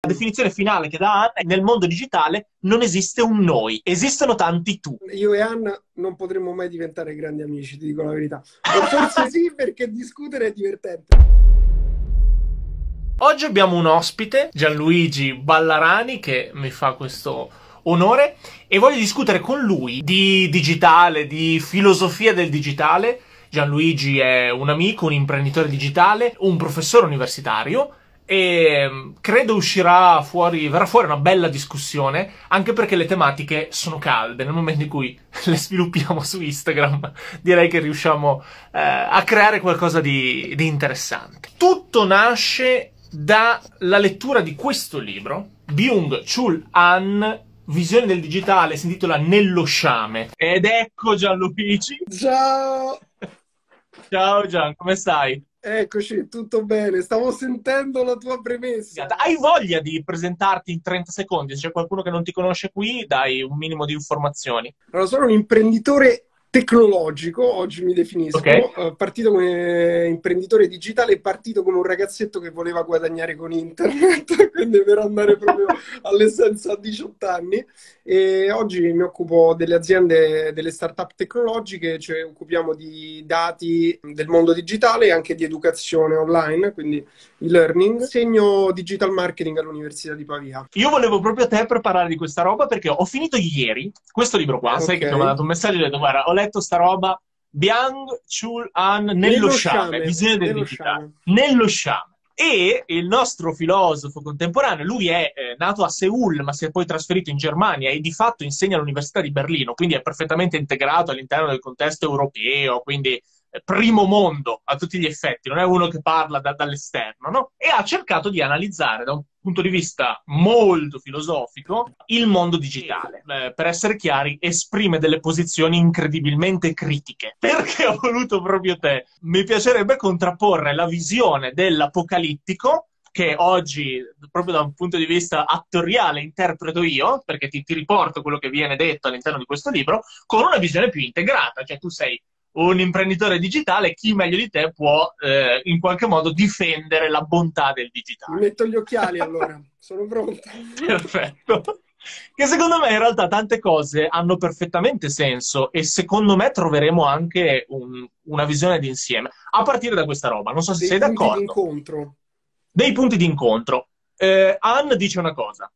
La definizione finale che dà Anna è nel mondo digitale non esiste un noi, esistono tanti tu. Io e Anna non potremmo mai diventare grandi amici, ti dico la verità. O forse sì, perché discutere è divertente. Oggi abbiamo un ospite, Gianluigi Ballarani, che mi fa questo onore e voglio discutere con lui di digitale, di filosofia del digitale. Gianluigi è un amico, un imprenditore digitale, un professore universitario e mm, credo uscirà fuori, verrà fuori una bella discussione, anche perché le tematiche sono calde. Nel momento in cui le sviluppiamo su Instagram, direi che riusciamo eh, a creare qualcosa di, di interessante. Tutto nasce dalla lettura di questo libro, Byung-Chul Han, Visione del digitale, si intitola Nello sciame. Ed ecco Gianluigi. Ciao! Ciao Gian, come stai? Eccoci, tutto bene. Stavo sentendo la tua premessa. Hai voglia di presentarti in 30 secondi? Se c'è qualcuno che non ti conosce qui, dai un minimo di informazioni. Allora, sono un imprenditore tecnologico, oggi mi definisco, okay. uh, partito come imprenditore digitale, partito come un ragazzetto che voleva guadagnare con internet, quindi per andare proprio all'essenza a 18 anni. E oggi mi occupo delle aziende, delle start-up tecnologiche, cioè occupiamo di dati del mondo digitale e anche di educazione online, quindi e-learning. Segno digital marketing all'Università di Pavia. Io volevo proprio te preparare di questa roba perché ho finito ieri questo libro qua, okay. sai che ti ho mandato un messaggio e ho detto guarda, ho letto sta roba Byung Chul Han nello, nello sciame, sciame, visione del nello digitale, sciame. nello sciame. E il nostro filosofo contemporaneo, lui è eh, nato a Seoul, ma si è poi trasferito in Germania e di fatto insegna all'Università di Berlino, quindi è perfettamente integrato all'interno del contesto europeo, quindi primo mondo a tutti gli effetti, non è uno che parla da, dall'esterno, no? E ha cercato di analizzare da un punto di vista molto filosofico il mondo digitale. Eh, per essere chiari, esprime delle posizioni incredibilmente critiche. Perché ho voluto proprio te? Mi piacerebbe contrapporre la visione dell'apocalittico che oggi, proprio da un punto di vista attoriale, interpreto io, perché ti, ti riporto quello che viene detto all'interno di questo libro, con una visione più integrata. Cioè, tu sei un imprenditore digitale, chi meglio di te può eh, in qualche modo difendere la bontà del digitale. Metto gli occhiali allora, sono pronto. Perfetto. Che secondo me in realtà tante cose hanno perfettamente senso e secondo me troveremo anche un, una visione d'insieme. A partire da questa roba, non so se Dei sei d'accordo. Dei punti d'incontro. Eh, Anne dice una cosa.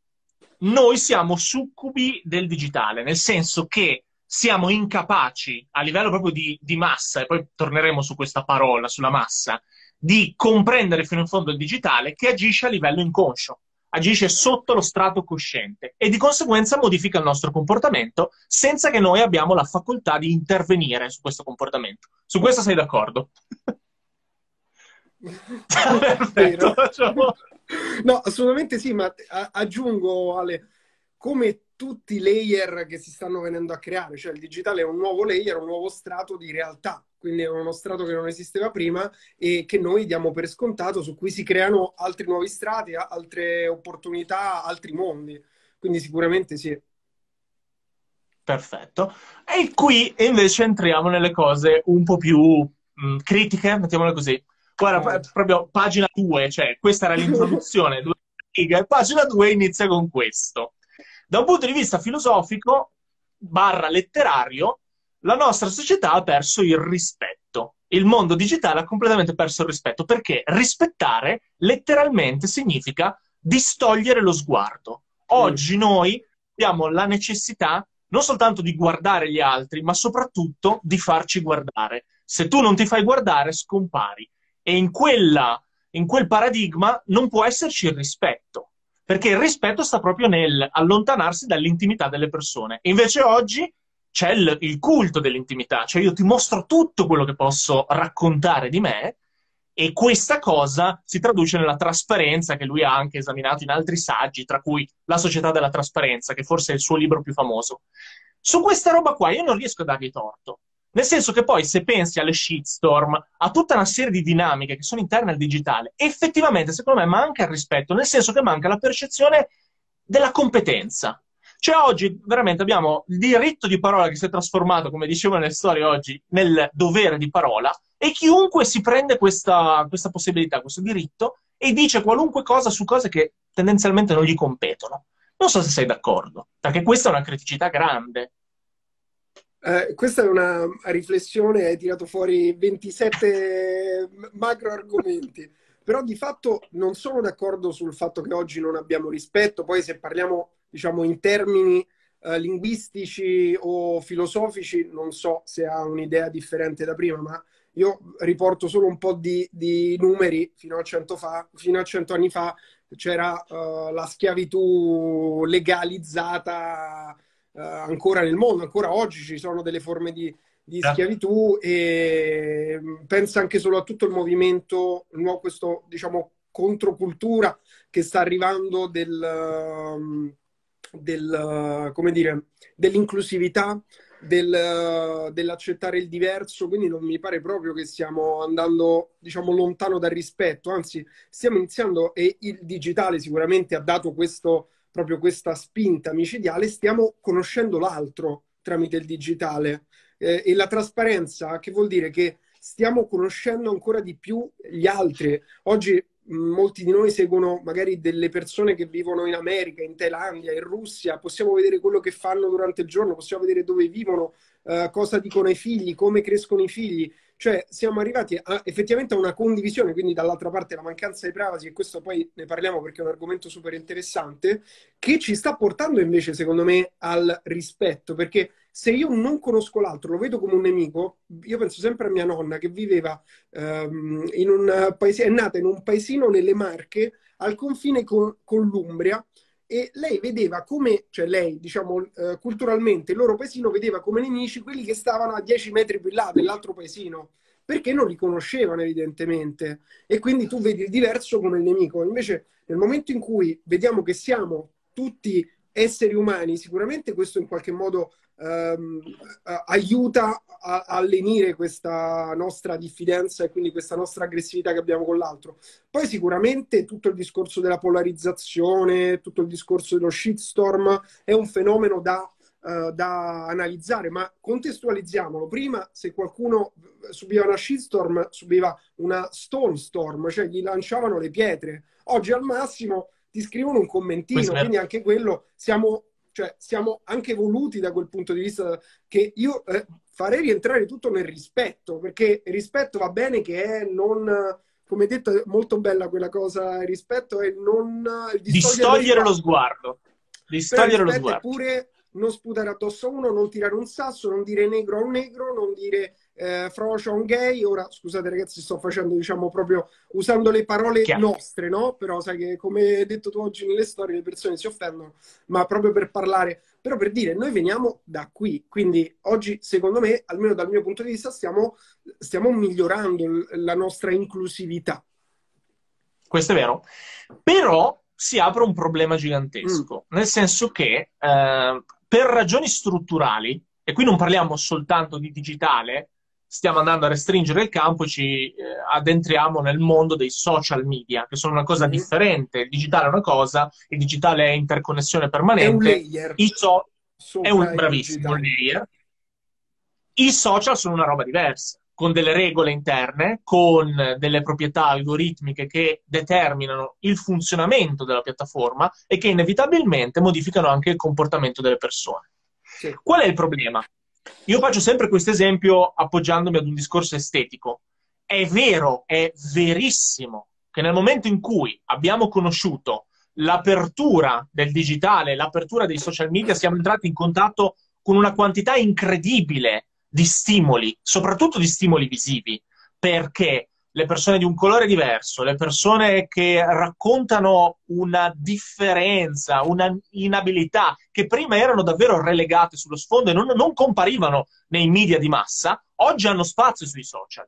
Noi siamo succubi del digitale, nel senso che siamo incapaci a livello proprio di, di, massa, e poi torneremo su questa parola, sulla massa, di comprendere fino in fondo il digitale che agisce a livello inconscio, agisce sotto lo strato cosciente e di conseguenza modifica il nostro comportamento senza che noi abbiamo la facoltà di intervenire su questo comportamento. Su questo sei d'accordo? Perfetto. no, assolutamente sì, ma aggiungo Ale, come tutti i layer che si stanno venendo a creare, cioè il digitale è un nuovo layer, un nuovo strato di realtà, quindi è uno strato che non esisteva prima e che noi diamo per scontato, su cui si creano altri nuovi strati, altre opportunità, altri mondi. Quindi sicuramente sì. Perfetto. E qui invece entriamo nelle cose un po' più mh, critiche, mettiamole così. Guarda, oh. proprio pagina 2, cioè questa era l'introduzione, due righe, pagina 2 inizia con questo. Da un punto di vista filosofico, barra letterario, la nostra società ha perso il rispetto. Il mondo digitale ha completamente perso il rispetto perché rispettare letteralmente significa distogliere lo sguardo. Oggi noi abbiamo la necessità non soltanto di guardare gli altri, ma soprattutto di farci guardare. Se tu non ti fai guardare, scompari. E in, quella, in quel paradigma non può esserci il rispetto perché il rispetto sta proprio nel allontanarsi dall'intimità delle persone. E invece oggi c'è il, il, culto dell'intimità, cioè io ti mostro tutto quello che posso raccontare di me e questa cosa si traduce nella trasparenza che lui ha anche esaminato in altri saggi, tra cui La società della trasparenza, che forse è il suo libro più famoso. Su questa roba qua io non riesco a dargli torto. Nel senso che poi se pensi alle shitstorm, a tutta una serie di dinamiche che sono interne al digitale, effettivamente secondo me manca il rispetto, nel senso che manca la percezione della competenza. Cioè oggi veramente abbiamo il diritto di parola che si è trasformato, come dicevo nelle storie oggi, nel dovere di parola e chiunque si prende questa, questa possibilità, questo diritto e dice qualunque cosa su cose che tendenzialmente non gli competono. Non so se sei d'accordo, perché questa è una criticità grande. Eh, questa è una riflessione, hai tirato fuori 27 macro argomenti, però di fatto non sono d'accordo sul fatto che oggi non abbiamo rispetto, poi se parliamo diciamo in termini eh, linguistici o filosofici non so se ha un'idea differente da prima, ma io riporto solo un po' di, di numeri. Fino a, cento fa, fino a 100 anni fa c'era uh, la schiavitù legalizzata uh, ancora nel mondo, ancora oggi ci sono delle forme di, di schiavitù e mm, pensa anche solo a tutto il movimento, no, questo diciamo controcultura che sta arrivando del, um, del come dire, dell'inclusività, del, dell'accettare il diverso, quindi non mi pare proprio che stiamo andando, diciamo, lontano dal rispetto, anzi stiamo iniziando e il digitale sicuramente ha dato questo, proprio questa spinta micidiale, stiamo conoscendo l'altro tramite il digitale eh, e la trasparenza, che vuol dire che stiamo conoscendo ancora di più gli altri. Oggi molti di noi seguono magari delle persone che vivono in America, in Thailandia, in Russia, possiamo vedere quello che fanno durante il giorno, possiamo vedere dove vivono, uh, cosa dicono ai figli, come crescono i figli. Cioè siamo arrivati a, effettivamente a una condivisione, quindi dall'altra parte la mancanza di privacy, e questo poi ne parliamo perché è un argomento super interessante, che ci sta portando invece, secondo me, al rispetto, perché se io non conosco l'altro, lo vedo come un nemico, io penso sempre a mia nonna che viveva um, in un paese, è nata in un paesino nelle Marche al confine con, con l'Umbria e lei vedeva come, cioè lei, diciamo, uh, culturalmente, il loro paesino vedeva come nemici quelli che stavano a 10 metri più là dell'altro paesino perché non li conoscevano evidentemente e quindi tu vedi il diverso come il nemico. Invece nel momento in cui vediamo che siamo tutti esseri umani, sicuramente questo in qualche modo ehm, aiuta a, a lenire questa nostra diffidenza e quindi questa nostra aggressività che abbiamo con l'altro. Poi sicuramente tutto il discorso della polarizzazione, tutto il discorso dello shitstorm è un fenomeno da Uh, da analizzare, ma contestualizziamolo. Prima, se qualcuno subiva una shitstorm, subiva una stone storm, cioè gli lanciavano le pietre. Oggi al massimo ti scrivono un commentino, quindi anche quello siamo cioè siamo anche evoluti da quel punto di vista che io eh, farei rientrare tutto nel rispetto, perché il rispetto va bene che è non, come detto, è molto bella quella cosa, il rispetto è non... Distogliere, lo sguardo. Distogliere lo sguardo. Pure non sputare addosso a uno, non tirare un sasso, non dire negro a un negro, non dire eh, un gay. Ora, scusate ragazzi, sto facendo, diciamo, proprio usando le parole Chiaro. nostre, no? Però sai che, come hai detto tu oggi nelle storie, le persone si offendono, ma proprio per parlare, però per dire, noi veniamo da qui. Quindi oggi, secondo me, almeno dal mio punto di vista, stiamo, stiamo migliorando la nostra inclusività. Questo è vero. Però si apre un problema gigantesco, mm. nel senso che eh, per ragioni strutturali, e qui non parliamo soltanto di digitale, stiamo andando a restringere il campo e ci eh, addentriamo nel mondo dei social media, che sono una cosa mm-hmm. differente. Il digitale è una cosa, il digitale è interconnessione permanente. È un layer. I so- è un bravissimo layer. I social sono una roba diversa, con delle regole interne, con delle proprietà algoritmiche che determinano il funzionamento della piattaforma e che inevitabilmente modificano anche il comportamento delle persone. Sì. Qual è il problema? Io faccio sempre questo esempio appoggiandomi ad un discorso estetico. È vero, è verissimo che nel momento in cui abbiamo conosciuto l'apertura del digitale, l'apertura dei social media, siamo entrati in contatto con una quantità incredibile di stimoli, soprattutto di stimoli visivi, perché le persone di un colore diverso, le persone che raccontano una differenza, una inabilità, che prima erano davvero relegate sullo sfondo e non, non comparivano nei media di massa, oggi hanno spazio sui social.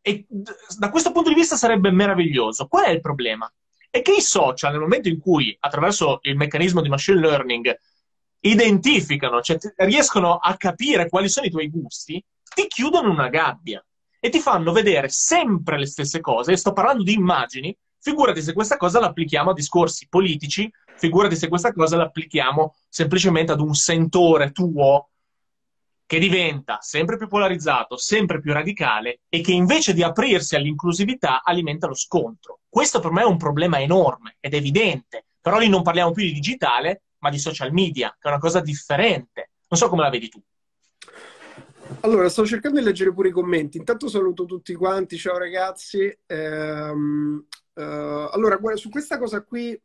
E da questo punto di vista sarebbe meraviglioso. Qual è il problema? È che i social, nel momento in cui, attraverso il meccanismo di machine learning, identificano, cioè riescono a capire quali sono i tuoi gusti, ti chiudono in una gabbia e ti fanno vedere sempre le stesse cose. E sto parlando di immagini. Figurati se questa cosa l'applichiamo a discorsi politici, figurati se questa cosa l'applichiamo semplicemente ad un sentore tuo che diventa sempre più polarizzato, sempre più radicale e che invece di aprirsi all'inclusività alimenta lo scontro. Questo per me è un problema enorme ed evidente, però lì non parliamo più di digitale, ma di social media, che è una cosa differente. Non so come la vedi tu. Allora, sto cercando di leggere pure i commenti. Intanto saluto tutti quanti, ciao ragazzi. Ehm, uh, allora, guarda, su questa cosa qui,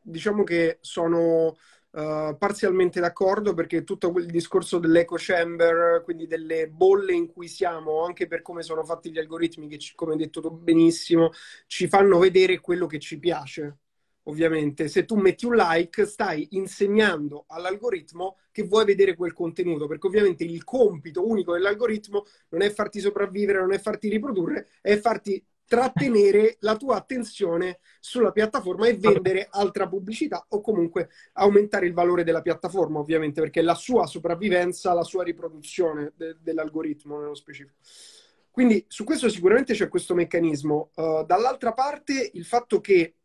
diciamo che sono Uh, parzialmente d'accordo perché tutto quel discorso dell'echo chamber, quindi delle bolle in cui siamo, anche per come sono fatti gli algoritmi, che ci, come hai detto benissimo, ci fanno vedere quello che ci piace. Ovviamente, se tu metti un like, stai insegnando all'algoritmo che vuoi vedere quel contenuto, perché ovviamente il compito unico dell'algoritmo non è farti sopravvivere, non è farti riprodurre, è farti trattenere la tua attenzione sulla piattaforma e vendere altra pubblicità o comunque aumentare il valore della piattaforma, ovviamente, perché è la sua sopravvivenza, la sua riproduzione de- dell'algoritmo nello specifico. Quindi su questo sicuramente c'è questo meccanismo. Uh, dall'altra parte il fatto che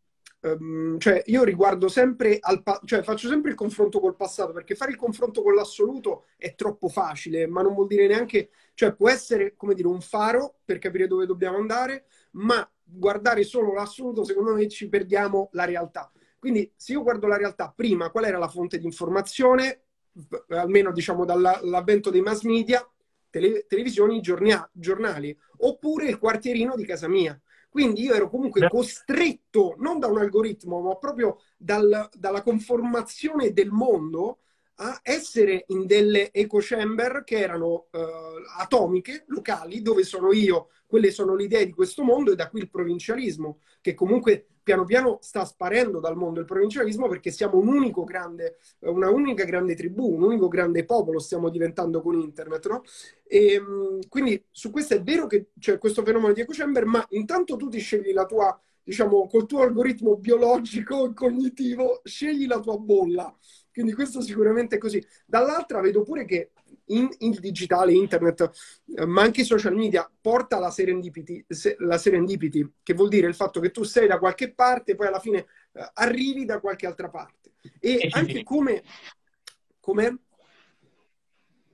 um, cioè io riguardo sempre al pa- cioè faccio sempre il confronto col passato perché fare il confronto con l'assoluto è troppo facile, ma non vuol dire neanche, cioè può essere come dire un faro per capire dove dobbiamo andare, ma guardare solo l'assoluto, secondo me ci perdiamo la realtà. Quindi se io guardo la realtà, prima qual era la fonte di informazione, almeno diciamo dall'avvento dei mass media, tele, televisioni, giornia, giornali, oppure il quartierino di casa mia. Quindi io ero comunque costretto, non da un algoritmo, ma proprio dal, dalla conformazione del mondo, a essere in delle echo chamber che erano uh, atomiche, locali, dove sono io, quelle sono le idee di questo mondo e da qui il provincialismo, che comunque piano piano sta sparendo dal mondo il provincialismo perché siamo un unico grande, una unica grande tribù, un unico grande popolo stiamo diventando con internet, no? E, ehm, quindi su questo è vero che c'è questo fenomeno di echo chamber, ma intanto tu ti scegli la tua diciamo, col tuo algoritmo biologico e cognitivo, scegli la tua bolla. Quindi questo sicuramente è così. Dall'altra vedo pure che in, il digitale, internet, eh, ma anche i social media, porta la serendipity, se, la serendipity, che vuol dire il fatto che tu sei da qualche parte e poi alla fine eh, arrivi da qualche altra parte. E anche come... come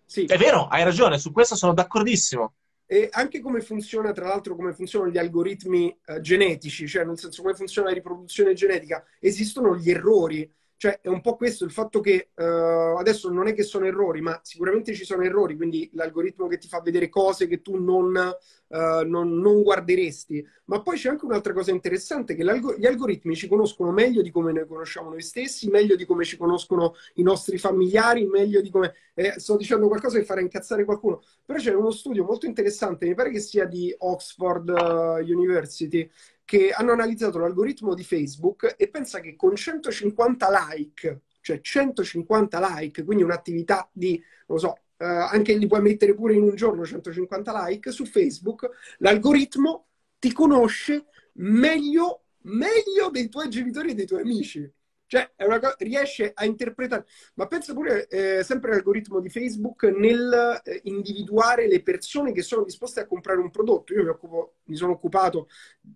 sì. È vero, hai ragione, su questo sono d'accordissimo. E anche come funziona, tra l'altro, come funzionano gli algoritmi eh, genetici, cioè nel senso come funziona la riproduzione genetica, esistono gli errori cioè, è un po' questo il fatto che uh, adesso non è che sono errori, ma sicuramente ci sono errori, quindi l'algoritmo che ti fa vedere cose che tu non, uh, non, non guarderesti. Ma poi c'è anche un'altra cosa interessante, che gli algoritmi ci conoscono meglio di come noi conosciamo noi stessi, meglio di come ci conoscono i nostri familiari, meglio di come... Eh, sto dicendo qualcosa che farà incazzare qualcuno, però c'è uno studio molto interessante, mi pare che sia di Oxford uh, University, che hanno analizzato l'algoritmo di Facebook e pensa che con 150 like, cioè 150 like, quindi un'attività di, non lo so, eh, anche li puoi mettere pure in un giorno 150 like su Facebook, l'algoritmo ti conosce meglio, meglio dei tuoi genitori e dei tuoi amici. Cioè, co- riesce a interpretare, ma pensa pure eh, sempre all'algoritmo di Facebook nel eh, individuare le persone che sono disposte a comprare un prodotto. Io mi, occupo, mi sono occupato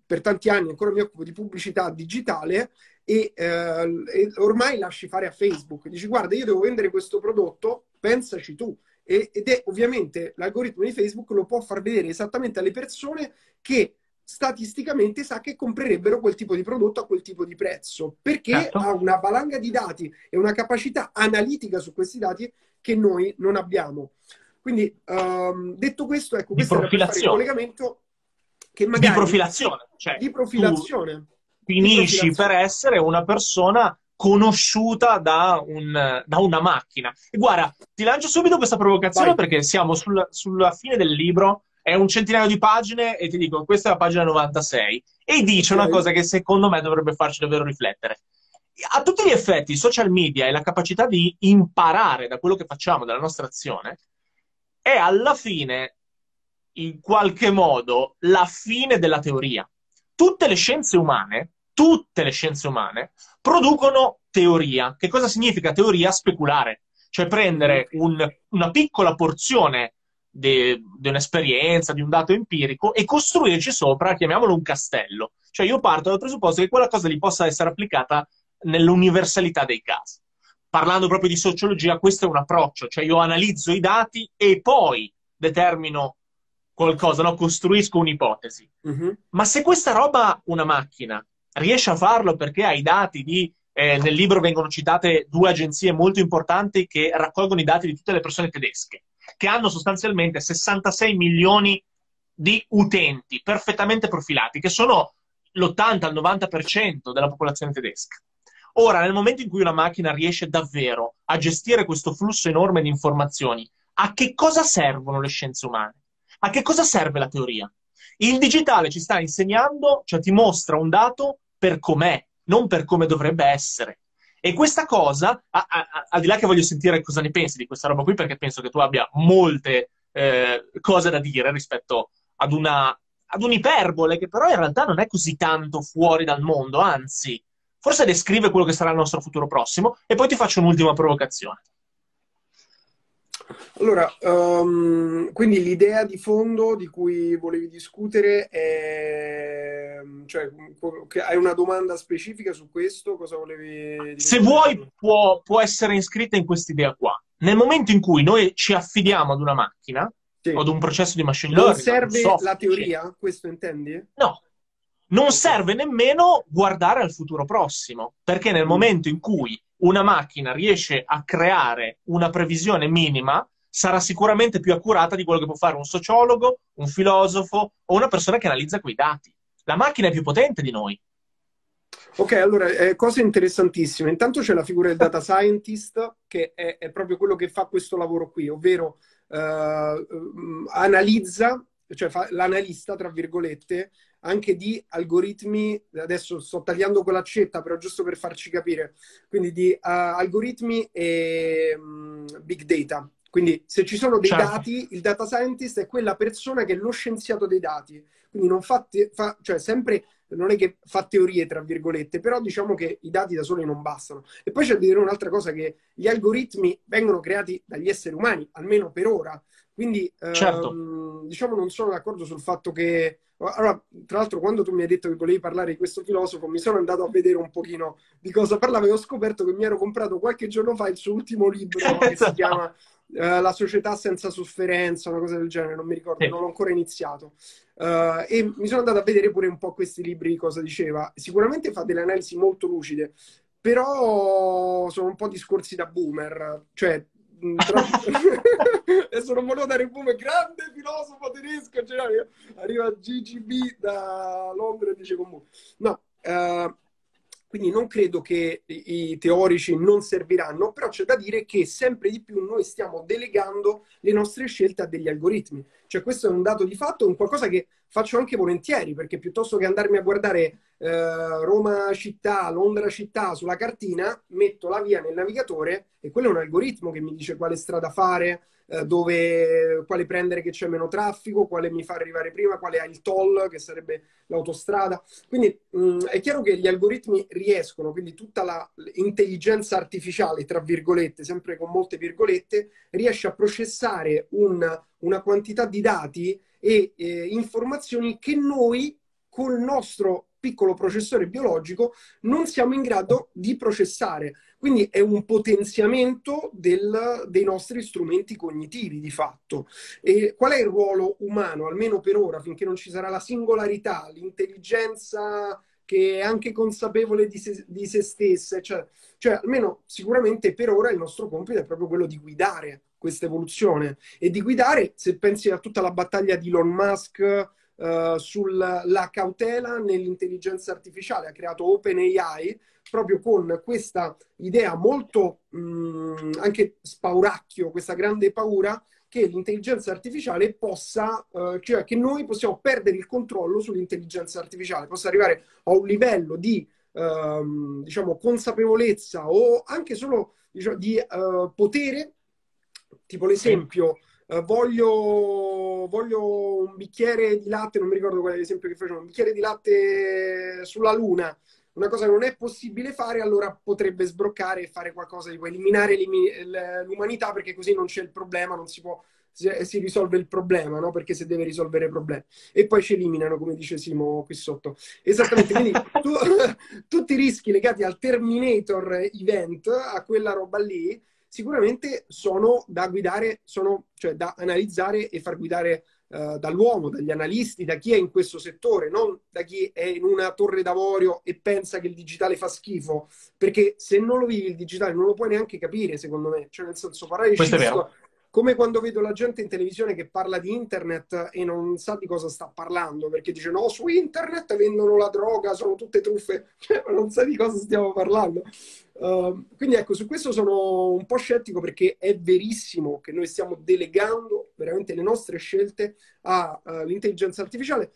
per tanti anni, ancora mi occupo di pubblicità digitale e, eh, e ormai lasci fare a Facebook. Dici, guarda, io devo vendere questo prodotto, pensaci tu. ed è ovviamente l'algoritmo di Facebook lo può far vedere esattamente alle persone che statisticamente sa che comprerebbero quel tipo di prodotto a quel tipo di prezzo, perché certo. ha una valanga di dati e una capacità analitica su questi dati che noi non abbiamo. Quindi, um, detto questo, ecco, questo fare il collegamento che magari... Di profilazione. Cioè, di profilazione. Finisci di per essere una persona conosciuta da, un, da, una macchina. E guarda, ti lancio subito questa provocazione Vai. perché siamo sul, sulla fine del libro è un centinaio di pagine e ti dico, questa è la pagina 96 e dice okay. una cosa che secondo me dovrebbe farci davvero riflettere. A tutti gli effetti, i social media e la capacità di imparare da quello che facciamo, dalla nostra azione, è alla fine, in qualche modo, la fine della teoria. Tutte le scienze umane, tutte le scienze umane, producono teoria. Che cosa significa teoria? Speculare. Cioè prendere un, una piccola porzione di, di un'esperienza, di un dato empirico e costruirci sopra, chiamiamolo un castello. Cioè io parto dal presupposto che quella cosa lì possa essere applicata nell'universalità dei casi. parlando proprio di sociologia, questo è un approccio, cioè io analizzo i dati e poi determino qualcosa, no? costruisco un'ipotesi. Uh-huh. Ma se questa roba una macchina riesce a farlo perché ha i dati di... Eh, nel libro vengono citate due agenzie molto importanti che raccolgono i dati di tutte le persone tedesche, che hanno sostanzialmente 66 milioni di utenti perfettamente profilati, che sono l'80 al 90% della popolazione tedesca. Ora, nel momento in cui una macchina riesce davvero a gestire questo flusso enorme di informazioni, a che cosa servono le scienze umane? A che cosa serve la teoria? Il digitale ci sta insegnando, cioè ti mostra un dato per com'è, non per come dovrebbe essere. E questa cosa, a, a, a, al di là che voglio sentire cosa ne pensi di questa roba qui, perché penso che tu abbia molte eh, cose da dire rispetto ad una ad un'iperbole che però in realtà non è così tanto fuori dal mondo, anzi, forse descrive quello che sarà il nostro futuro prossimo e poi ti faccio un'ultima provocazione. Allora, um, quindi l'idea di fondo di cui volevi discutere è... cioè, hai una domanda specifica su questo? Cosa volevi... Se vuoi, può, può essere iscritta in quest'idea qua. Nel momento in cui noi ci affidiamo ad una macchina, sì. o ad un processo di machine learning. Non serve la teoria, questo intendi? No, non serve nemmeno guardare al futuro prossimo, perché nel mm. momento in cui una macchina riesce a creare una previsione minima, sarà sicuramente più accurata di quello che può fare un sociologo, un filosofo o una persona che analizza quei dati. La macchina è più potente di noi. Ok, allora, eh, cose interessantissime. Intanto c'è la figura del data scientist, che è, è proprio quello che fa questo lavoro qui, ovvero eh, analizza, cioè fa l'analista, tra virgolette, anche di algoritmi, adesso sto tagliando con l'accetta, però giusto per farci capire, quindi di uh, algoritmi e um, big data. Quindi se ci sono dei certo. dati, il data scientist è quella persona che è lo scienziato dei dati, quindi non fa, te- fa cioè sempre non è che fa teorie, tra virgolette, però diciamo che i dati da soli non bastano. E poi c'è da dire un'altra cosa, che gli algoritmi vengono creati dagli esseri umani, almeno per ora. Quindi, certo. ehm, diciamo, non sono d'accordo sul fatto che... Allora, tra l'altro, quando tu mi hai detto che volevi parlare di questo filosofo, mi sono andato a vedere un pochino di cosa parlava e ho scoperto che mi ero comprato qualche giorno fa il suo ultimo libro, che si esatto. chiama uh, La società senza sofferenza, una cosa del genere, non mi ricordo, sì. non l'ho ancora iniziato. Uh, e mi sono andato a vedere pure un po' questi libri, cosa diceva. Sicuramente fa delle analisi molto lucide, però sono un po' discorsi da boomer, cioè. adesso non volevo dare il boomer, grande filosofo tedesco, cioè, arriva GGB da Londra e dice comunque. No, uh, quindi non credo che i teorici non serviranno, però c'è da dire che sempre di più noi stiamo delegando le nostre scelte a degli algoritmi. Cioè questo è un dato di fatto, un qualcosa che faccio anche volentieri, perché piuttosto che andarmi a guardare eh, Roma città, Londra città sulla cartina, metto la via nel navigatore e quello è un algoritmo che mi dice quale strada fare, eh, dove, quale prendere che c'è meno traffico, quale mi fa arrivare prima, quale ha il toll, che sarebbe l'autostrada. Quindi mh, mm, è chiaro che gli algoritmi riescono, quindi tutta l'intelligenza artificiale, tra virgolette, sempre con molte virgolette, riesce a processare un, una quantità di dati e eh, informazioni che noi col nostro piccolo processore biologico non siamo in grado di processare. Quindi è un potenziamento del, dei nostri strumenti cognitivi di fatto. E qual è il ruolo umano, almeno per ora, finché non ci sarà la singolarità, l'intelligenza che è anche consapevole di se, di se stessa, cioè, cioè almeno sicuramente per ora il nostro compito è proprio quello di guidare questa evoluzione e di guidare, se pensi a tutta la battaglia di Elon Musk, Uh, sulla cautela nell'intelligenza artificiale, ha creato OpenAI proprio con questa idea molto mh, mm, anche spauracchio, questa grande paura che l'intelligenza artificiale possa, uh, cioè che noi possiamo perdere il controllo sull'intelligenza artificiale, possa arrivare a un livello di uh, diciamo consapevolezza o anche solo diciamo, di uh, potere, tipo l'esempio. Uh, voglio, voglio, un bicchiere di latte, non mi ricordo qual è l'esempio che facevano, un bicchiere di latte sulla Luna, una cosa che non è possibile fare, allora potrebbe sbroccare e fare qualcosa di eliminare l'umanità perché così non c'è il problema, non si può si risolve il problema, no? Perché se deve risolvere problemi. E poi ci eliminano, come dice Simo qui sotto. Esattamente, quindi tu, tutti i rischi legati al Terminator event, a quella roba lì, sicuramente sono da guidare, sono cioè da analizzare e far guidare uh, dall'uomo, dagli analisti, da chi è in questo settore, non da chi è in una torre d'avorio e pensa che il digitale fa schifo, perché se non lo vivi il digitale non lo puoi neanche capire, secondo me. Cioè, nel senso, parlare di Questo Cisco, come quando vedo la gente in televisione che parla di internet e non sa di cosa sta parlando, perché dice no, su internet vendono la droga, sono tutte truffe, cioè, non sa di cosa stiamo parlando. Uh, quindi ecco, su questo sono un po' scettico perché è verissimo che noi stiamo delegando veramente le nostre scelte all'intelligenza uh, artificiale,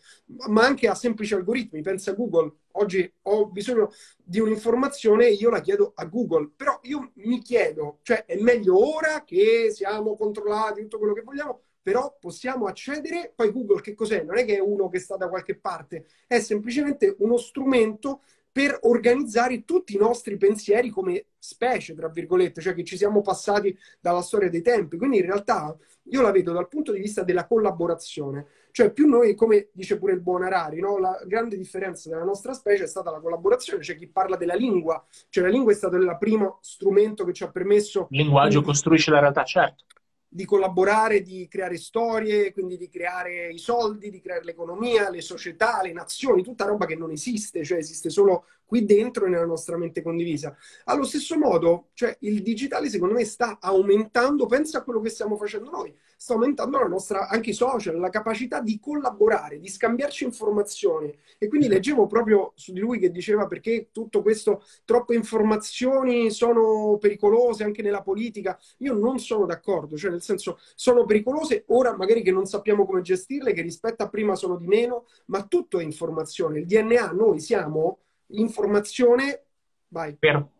ma anche a semplici algoritmi. Pensa a Google. Oggi ho bisogno di un'informazione e io la chiedo a Google, però io mi chiedo, cioè è meglio ora che siamo controllati, tutto quello che vogliamo, però possiamo accedere, poi Google che cos'è? Non è che è uno che sta da qualche parte, è semplicemente uno strumento per organizzare tutti i nostri pensieri come specie, tra virgolette, cioè che ci siamo passati dalla storia dei tempi. Quindi in realtà io la vedo dal punto di vista della collaborazione. Cioè più noi, come dice pure il buon Arari, no? la grande differenza della nostra specie è stata la collaborazione, cioè chi parla della lingua, cioè la lingua è stato il primo strumento che ci ha permesso... Il linguaggio quindi, costruisce la realtà, certo di collaborare, di creare storie, quindi di creare i soldi, di creare l'economia, le società, le nazioni, tutta roba che non esiste, cioè esiste solo qui dentro e nella nostra mente condivisa. Allo stesso modo, cioè, il digitale secondo me sta aumentando, pensa a quello che stiamo facendo noi, sta aumentando la nostra, anche i social, la capacità di collaborare, di scambiarci informazioni. E quindi leggevo proprio su di lui che diceva perché tutto questo, troppe informazioni sono pericolose anche nella politica. Io non sono d'accordo, cioè nel senso sono pericolose ora magari che non sappiamo come gestirle, che rispetto a prima sono di meno, ma tutto è informazione. Il DNA, noi siamo informazione, vai. Vero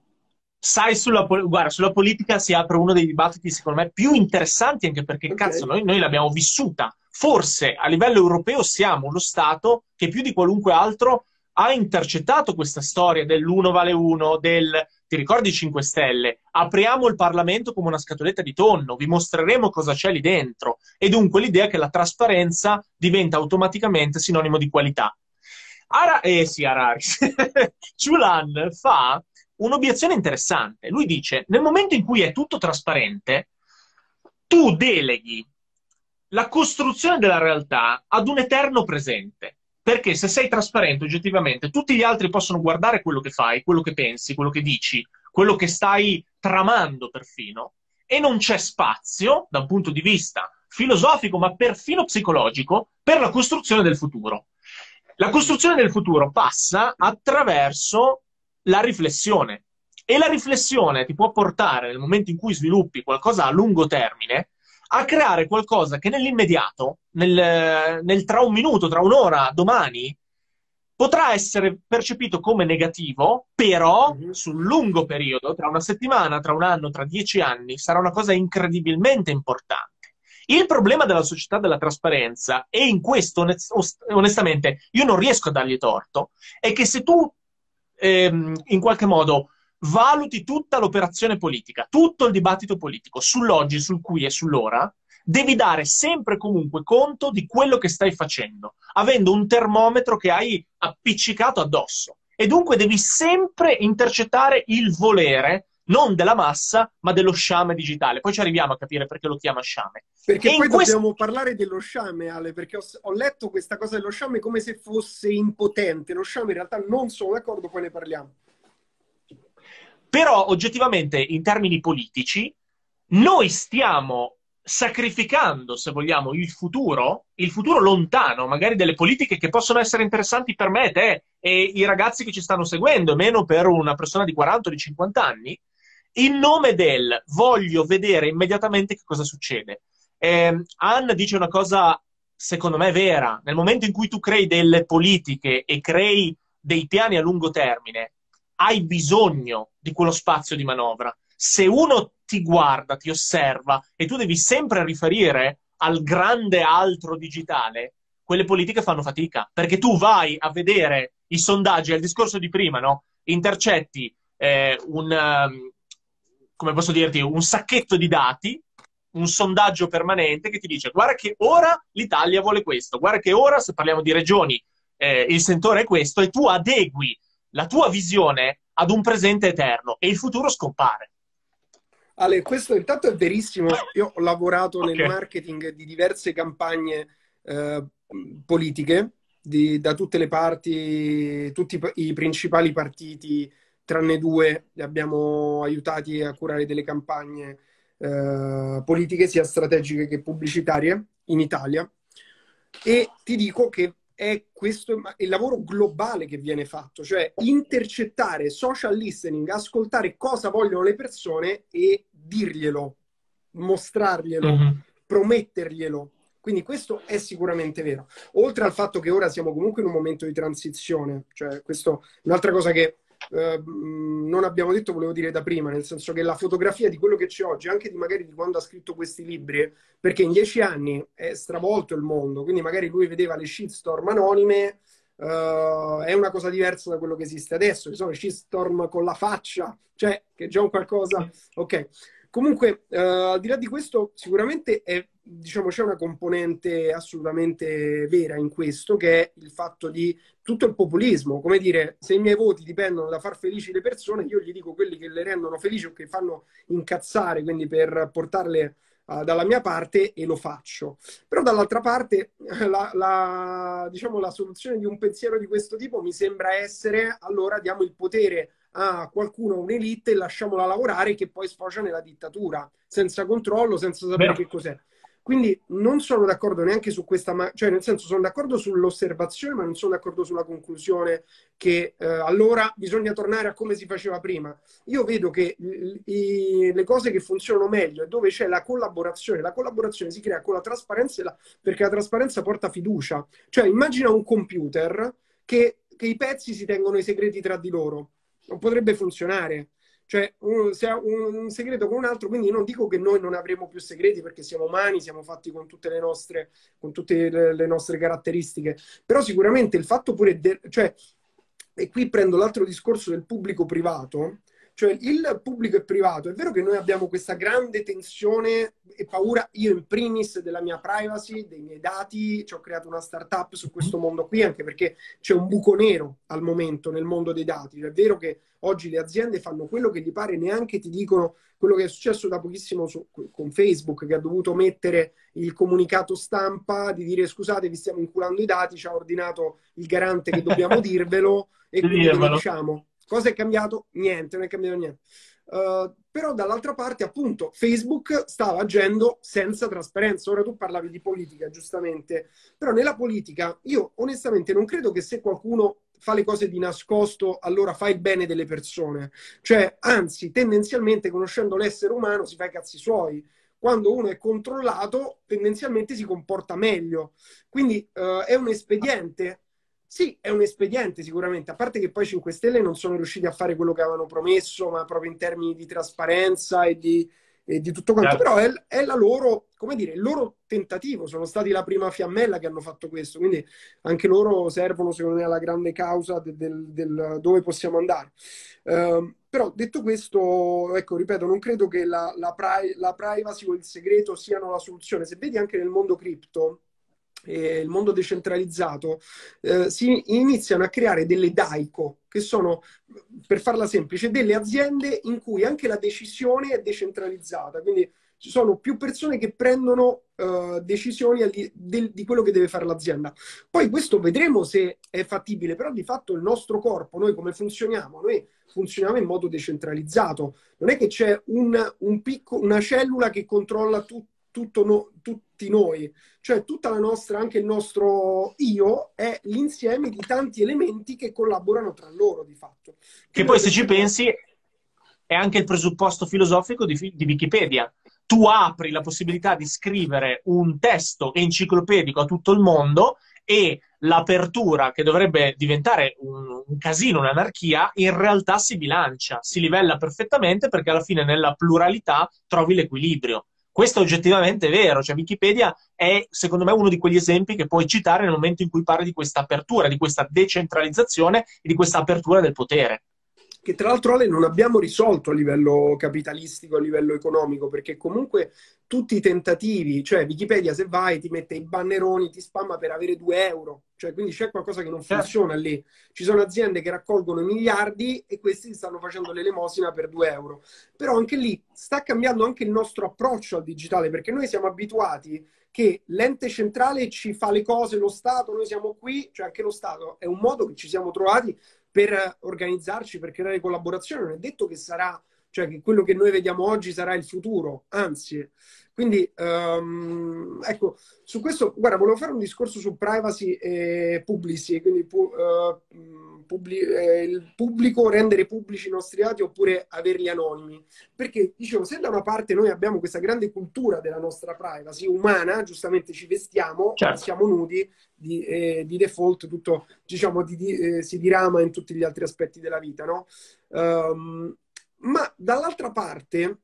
sai, sulla, guarda, sulla politica si apre uno dei dibattiti, secondo me, più interessanti, anche perché, okay. cazzo, noi, noi l'abbiamo vissuta. Forse a livello europeo siamo lo Stato che più di qualunque altro ha intercettato questa storia dell'uno vale uno, del ti ricordi 5 Stelle? Apriamo il Parlamento come una scatoletta di tonno, vi mostreremo cosa c'è lì dentro. E dunque l'idea che la trasparenza diventa automaticamente sinonimo di qualità. Ara, eh sì, Araris. Chulan fa un'obiezione interessante. Lui dice, nel momento in cui è tutto trasparente, tu deleghi la costruzione della realtà ad un eterno presente. Perché se sei trasparente oggettivamente, tutti gli altri possono guardare quello che fai, quello che pensi, quello che dici, quello che stai tramando perfino, e non c'è spazio, da un punto di vista filosofico, ma perfino psicologico, per la costruzione del futuro. La costruzione del futuro passa attraverso la riflessione. E la riflessione ti può portare, nel momento in cui sviluppi qualcosa a lungo termine, a creare qualcosa che nell'immediato, nel, nel tra un minuto, tra un'ora, domani, potrà essere percepito come negativo, però mm-hmm. sul lungo periodo, tra una settimana, tra un anno, tra dieci anni, sarà una cosa incredibilmente importante. Il problema della società della trasparenza, e in questo onestamente io non riesco a dargli torto, è che se tu ehm, in qualche modo valuti tutta l'operazione politica, tutto il dibattito politico sull'oggi, sul qui e sull'ora, devi dare sempre e comunque conto di quello che stai facendo, avendo un termometro che hai appiccicato addosso. E dunque devi sempre intercettare il volere non della massa, ma dello sciame digitale. Poi ci arriviamo a capire perché lo chiama sciame. Perché e poi dobbiamo parlare dello sciame, Ale, perché ho, ho, letto questa cosa dello sciame come se fosse impotente. Lo sciame in realtà non sono d'accordo, poi ne parliamo. Però oggettivamente, in termini politici, noi stiamo sacrificando, se vogliamo, il futuro, il futuro lontano, magari delle politiche che possono essere interessanti per me, te e i ragazzi che ci stanno seguendo, meno per una persona di 40 o di 50 anni, in nome del voglio vedere immediatamente che cosa succede. Eh, Anne dice una cosa, secondo me, vera. Nel momento in cui tu crei delle politiche e crei dei piani a lungo termine, hai bisogno di quello spazio di manovra. Se uno ti guarda, ti osserva e tu devi sempre riferire al grande altro digitale, quelle politiche fanno fatica. Perché tu vai a vedere i sondaggi, il discorso di prima, no? Intercetti eh, un, um, come posso dirti, un sacchetto di dati, un sondaggio permanente che ti dice guarda che ora l'Italia vuole questo, guarda che ora, se parliamo di regioni, eh, il sentore è questo e tu adegui la tua visione ad un presente eterno e il futuro scompare. Ale, questo intanto è verissimo. Io ho lavorato okay. nel marketing di diverse campagne eh, politiche di, da tutte le parti, tutti i principali partiti, tranne due, li abbiamo aiutati a curare delle campagne eh, politiche sia strategiche che pubblicitarie in Italia. E ti dico che è questo il lavoro globale che viene fatto, cioè intercettare social listening, ascoltare cosa vogliono le persone e dirglielo, mostrarglielo, mm-hmm. prometterglielo. Quindi questo è sicuramente vero. Oltre al fatto che ora siamo comunque in un momento di transizione, cioè questo un'altra cosa che eh, non abbiamo detto, volevo dire da prima, nel senso che la fotografia di quello che c'è oggi, anche di magari di quando ha scritto questi libri, perché in dieci anni è stravolto il mondo, quindi magari lui vedeva le shitstorm anonime, uh, è una cosa diversa da quello che esiste adesso, che sono le shitstorm con la faccia, cioè che è già un qualcosa... Ok. Comunque, uh, al di là di questo, sicuramente è diciamo, c'è una componente assolutamente vera in questo, che è il fatto di tutto il populismo. Come dire, se i miei voti dipendono da far felici le persone, io gli dico quelli che le rendono felici o che fanno incazzare, quindi per portarle uh, dalla mia parte, e lo faccio. Però dall'altra parte, la, la, diciamo, la soluzione di un pensiero di questo tipo mi sembra essere, allora diamo il potere a qualcuno, un'elite, e lasciamola lavorare che poi sfocia nella dittatura, senza controllo, senza sapere Beh. che cos'è. Quindi non sono d'accordo neanche su questa, ma- cioè nel senso sono d'accordo sull'osservazione, ma non sono d'accordo sulla conclusione che eh, allora bisogna tornare a come si faceva prima. Io vedo che i, le cose che funzionano meglio è dove c'è la collaborazione. La collaborazione si crea con la trasparenza la, perché la trasparenza porta fiducia. Cioè immagina un computer che, che i pezzi si tengono i segreti tra di loro. Non potrebbe funzionare cioè un, un segreto con un altro, quindi non dico che noi non avremo più segreti perché siamo umani, siamo fatti con tutte le nostre, con tutte le, le nostre caratteristiche, però sicuramente il fatto pure, de- cioè, e qui prendo l'altro discorso del pubblico privato, cioè il pubblico e privato, è vero che noi abbiamo questa grande tensione e paura, io in primis, della mia privacy, dei miei dati, ci ho creato una startup su questo mondo qui, anche perché c'è un buco nero al momento nel mondo dei dati. È vero che oggi le aziende fanno quello che gli pare, neanche ti dicono quello che è successo da pochissimo su, con Facebook, che ha dovuto mettere il comunicato stampa di dire scusate, vi stiamo inculando i dati, ci ha ordinato il garante che dobbiamo dirvelo e quindi lo diciamo. Cosa è cambiato? Niente, non è cambiato niente. Uh, però dall'altra parte, appunto, Facebook stava agendo senza trasparenza. Ora tu parlavi di politica, giustamente, però nella politica io onestamente non credo che se qualcuno fa le cose di nascosto, allora fa il bene delle persone. Cioè, anzi, tendenzialmente, conoscendo l'essere umano, si fa i cazzi suoi. Quando uno è controllato, tendenzialmente si comporta meglio. Quindi uh, è un espediente sì, è un espediente sicuramente, a parte che poi 5 Stelle non sono riusciti a fare quello che avevano promesso, ma proprio in termini di trasparenza e di, e di tutto quanto, certo. però è, è, la loro, come dire, il loro tentativo, sono stati la prima fiammella che hanno fatto questo, quindi anche loro servono secondo me alla grande causa del, del, del dove possiamo andare. Uh, però detto questo, ecco, ripeto, non credo che la, la, pri- la privacy o il segreto siano la soluzione. Se vedi anche nel mondo cripto, eh, il mondo decentralizzato, eh, si iniziano a creare delle DAICO, che sono, per farla semplice, delle aziende in cui anche la decisione è decentralizzata. Quindi ci sono più persone che prendono uh, decisioni di, di, di, quello che deve fare l'azienda. Poi questo vedremo se è fattibile, però di fatto il nostro corpo, noi come funzioniamo? Noi funzioniamo in modo decentralizzato. Non è che c'è un, un picco, una cellula che controlla tutto no, tutti noi, cioè tutta la nostra, anche il nostro io è l'insieme di tanti elementi che collaborano tra loro di fatto. Che, poi se ci pensi è anche il presupposto filosofico di, di Wikipedia. Tu apri la possibilità di scrivere un testo enciclopedico a tutto il mondo e l'apertura, che dovrebbe diventare un, un, casino, un'anarchia, in realtà si bilancia, si livella perfettamente perché alla fine nella pluralità trovi l'equilibrio. Questo è oggettivamente vero, cioè Wikipedia è secondo me uno di quegli esempi che puoi citare nel momento in cui parli di questa apertura, di questa decentralizzazione e di questa apertura del potere. Che tra l'altro Ale non abbiamo risolto a livello capitalistico, a livello economico, perché comunque tutti i tentativi, cioè Wikipedia se vai ti mette i banneroni, ti spamma per avere 2 euro, cioè quindi c'è qualcosa che non certo. funziona lì. Ci sono aziende che raccolgono miliardi e questi stanno facendo l'elemosina per 2 euro. Però anche lì sta cambiando anche il nostro approccio al digitale, perché noi siamo abituati che l'ente centrale ci fa le cose, lo Stato, noi siamo qui, cioè anche lo Stato è un modo che ci siamo trovati per organizzarci, per creare collaborazione. Non è detto che sarà, cioè che quello che noi vediamo oggi sarà il futuro, anzi. Quindi, um, ecco, su questo, guarda, volevo fare un discorso su privacy e publici, quindi pu, uh, publi, eh, il pubblico, rendere pubblici i nostri dati oppure averli anonimi. Perché, dicevo, se da una parte noi abbiamo questa grande cultura della nostra privacy umana, giustamente ci vestiamo, certo. siamo nudi, di, eh, di, default tutto, diciamo, di, di, eh, si dirama in tutti gli altri aspetti della vita, no? Um, ma dall'altra parte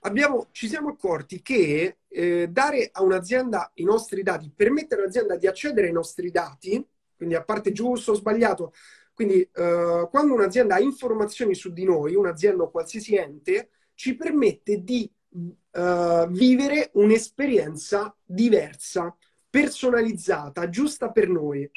abbiamo, ci siamo accorti che eh, dare a un'azienda i nostri dati, permettere all'azienda di accedere ai nostri dati, quindi a parte giusto o sbagliato, quindi eh, quando un'azienda ha informazioni su di noi, un'azienda o qualsiasi ente, ci permette di uh, vivere un'esperienza diversa, personalizzata, giusta per noi.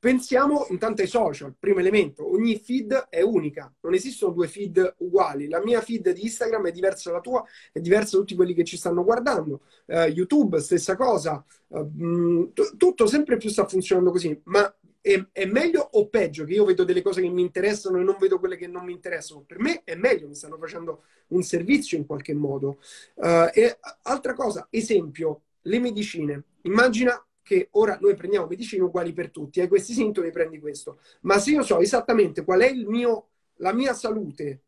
Pensiamo intanto ai social, primo elemento, ogni feed è unica, non esistono due feed uguali, la mia feed di Instagram è diversa dalla tua, è diversa da tutti quelli che ci stanno guardando, uh, YouTube stessa cosa, uh, t- tutto sempre più sta funzionando così, ma è, è, meglio o peggio? Che io vedo delle cose che mi interessano e non vedo quelle che non mi interessano? Per me è meglio, mi stanno facendo un servizio in qualche modo. Uh, e altra cosa, esempio, le medicine. Immagina che ora noi prendiamo medicine uguali per tutti, hai questi sintomi, prendi questo. Ma se io so esattamente qual è mio, la mia salute,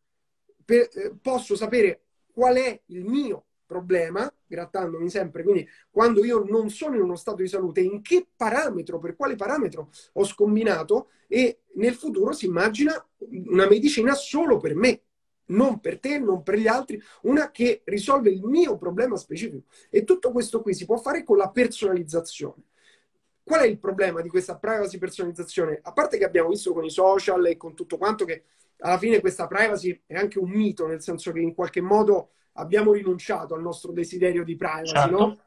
per, eh, posso sapere qual è il mio problema, grattandomi sempre, quindi quando io non sono in uno stato di salute, in che parametro, per quale parametro ho scombinato e nel futuro si immagina una medicina solo per me, non per te, non per gli altri, una che risolve il mio problema specifico. E tutto questo qui si può fare con la personalizzazione. Qual è il problema di questa privacy personalizzazione? A parte che abbiamo visto con i social e con tutto quanto che alla fine questa privacy è anche un mito, nel senso che in qualche modo abbiamo rinunciato al nostro desiderio di privacy, certo. no?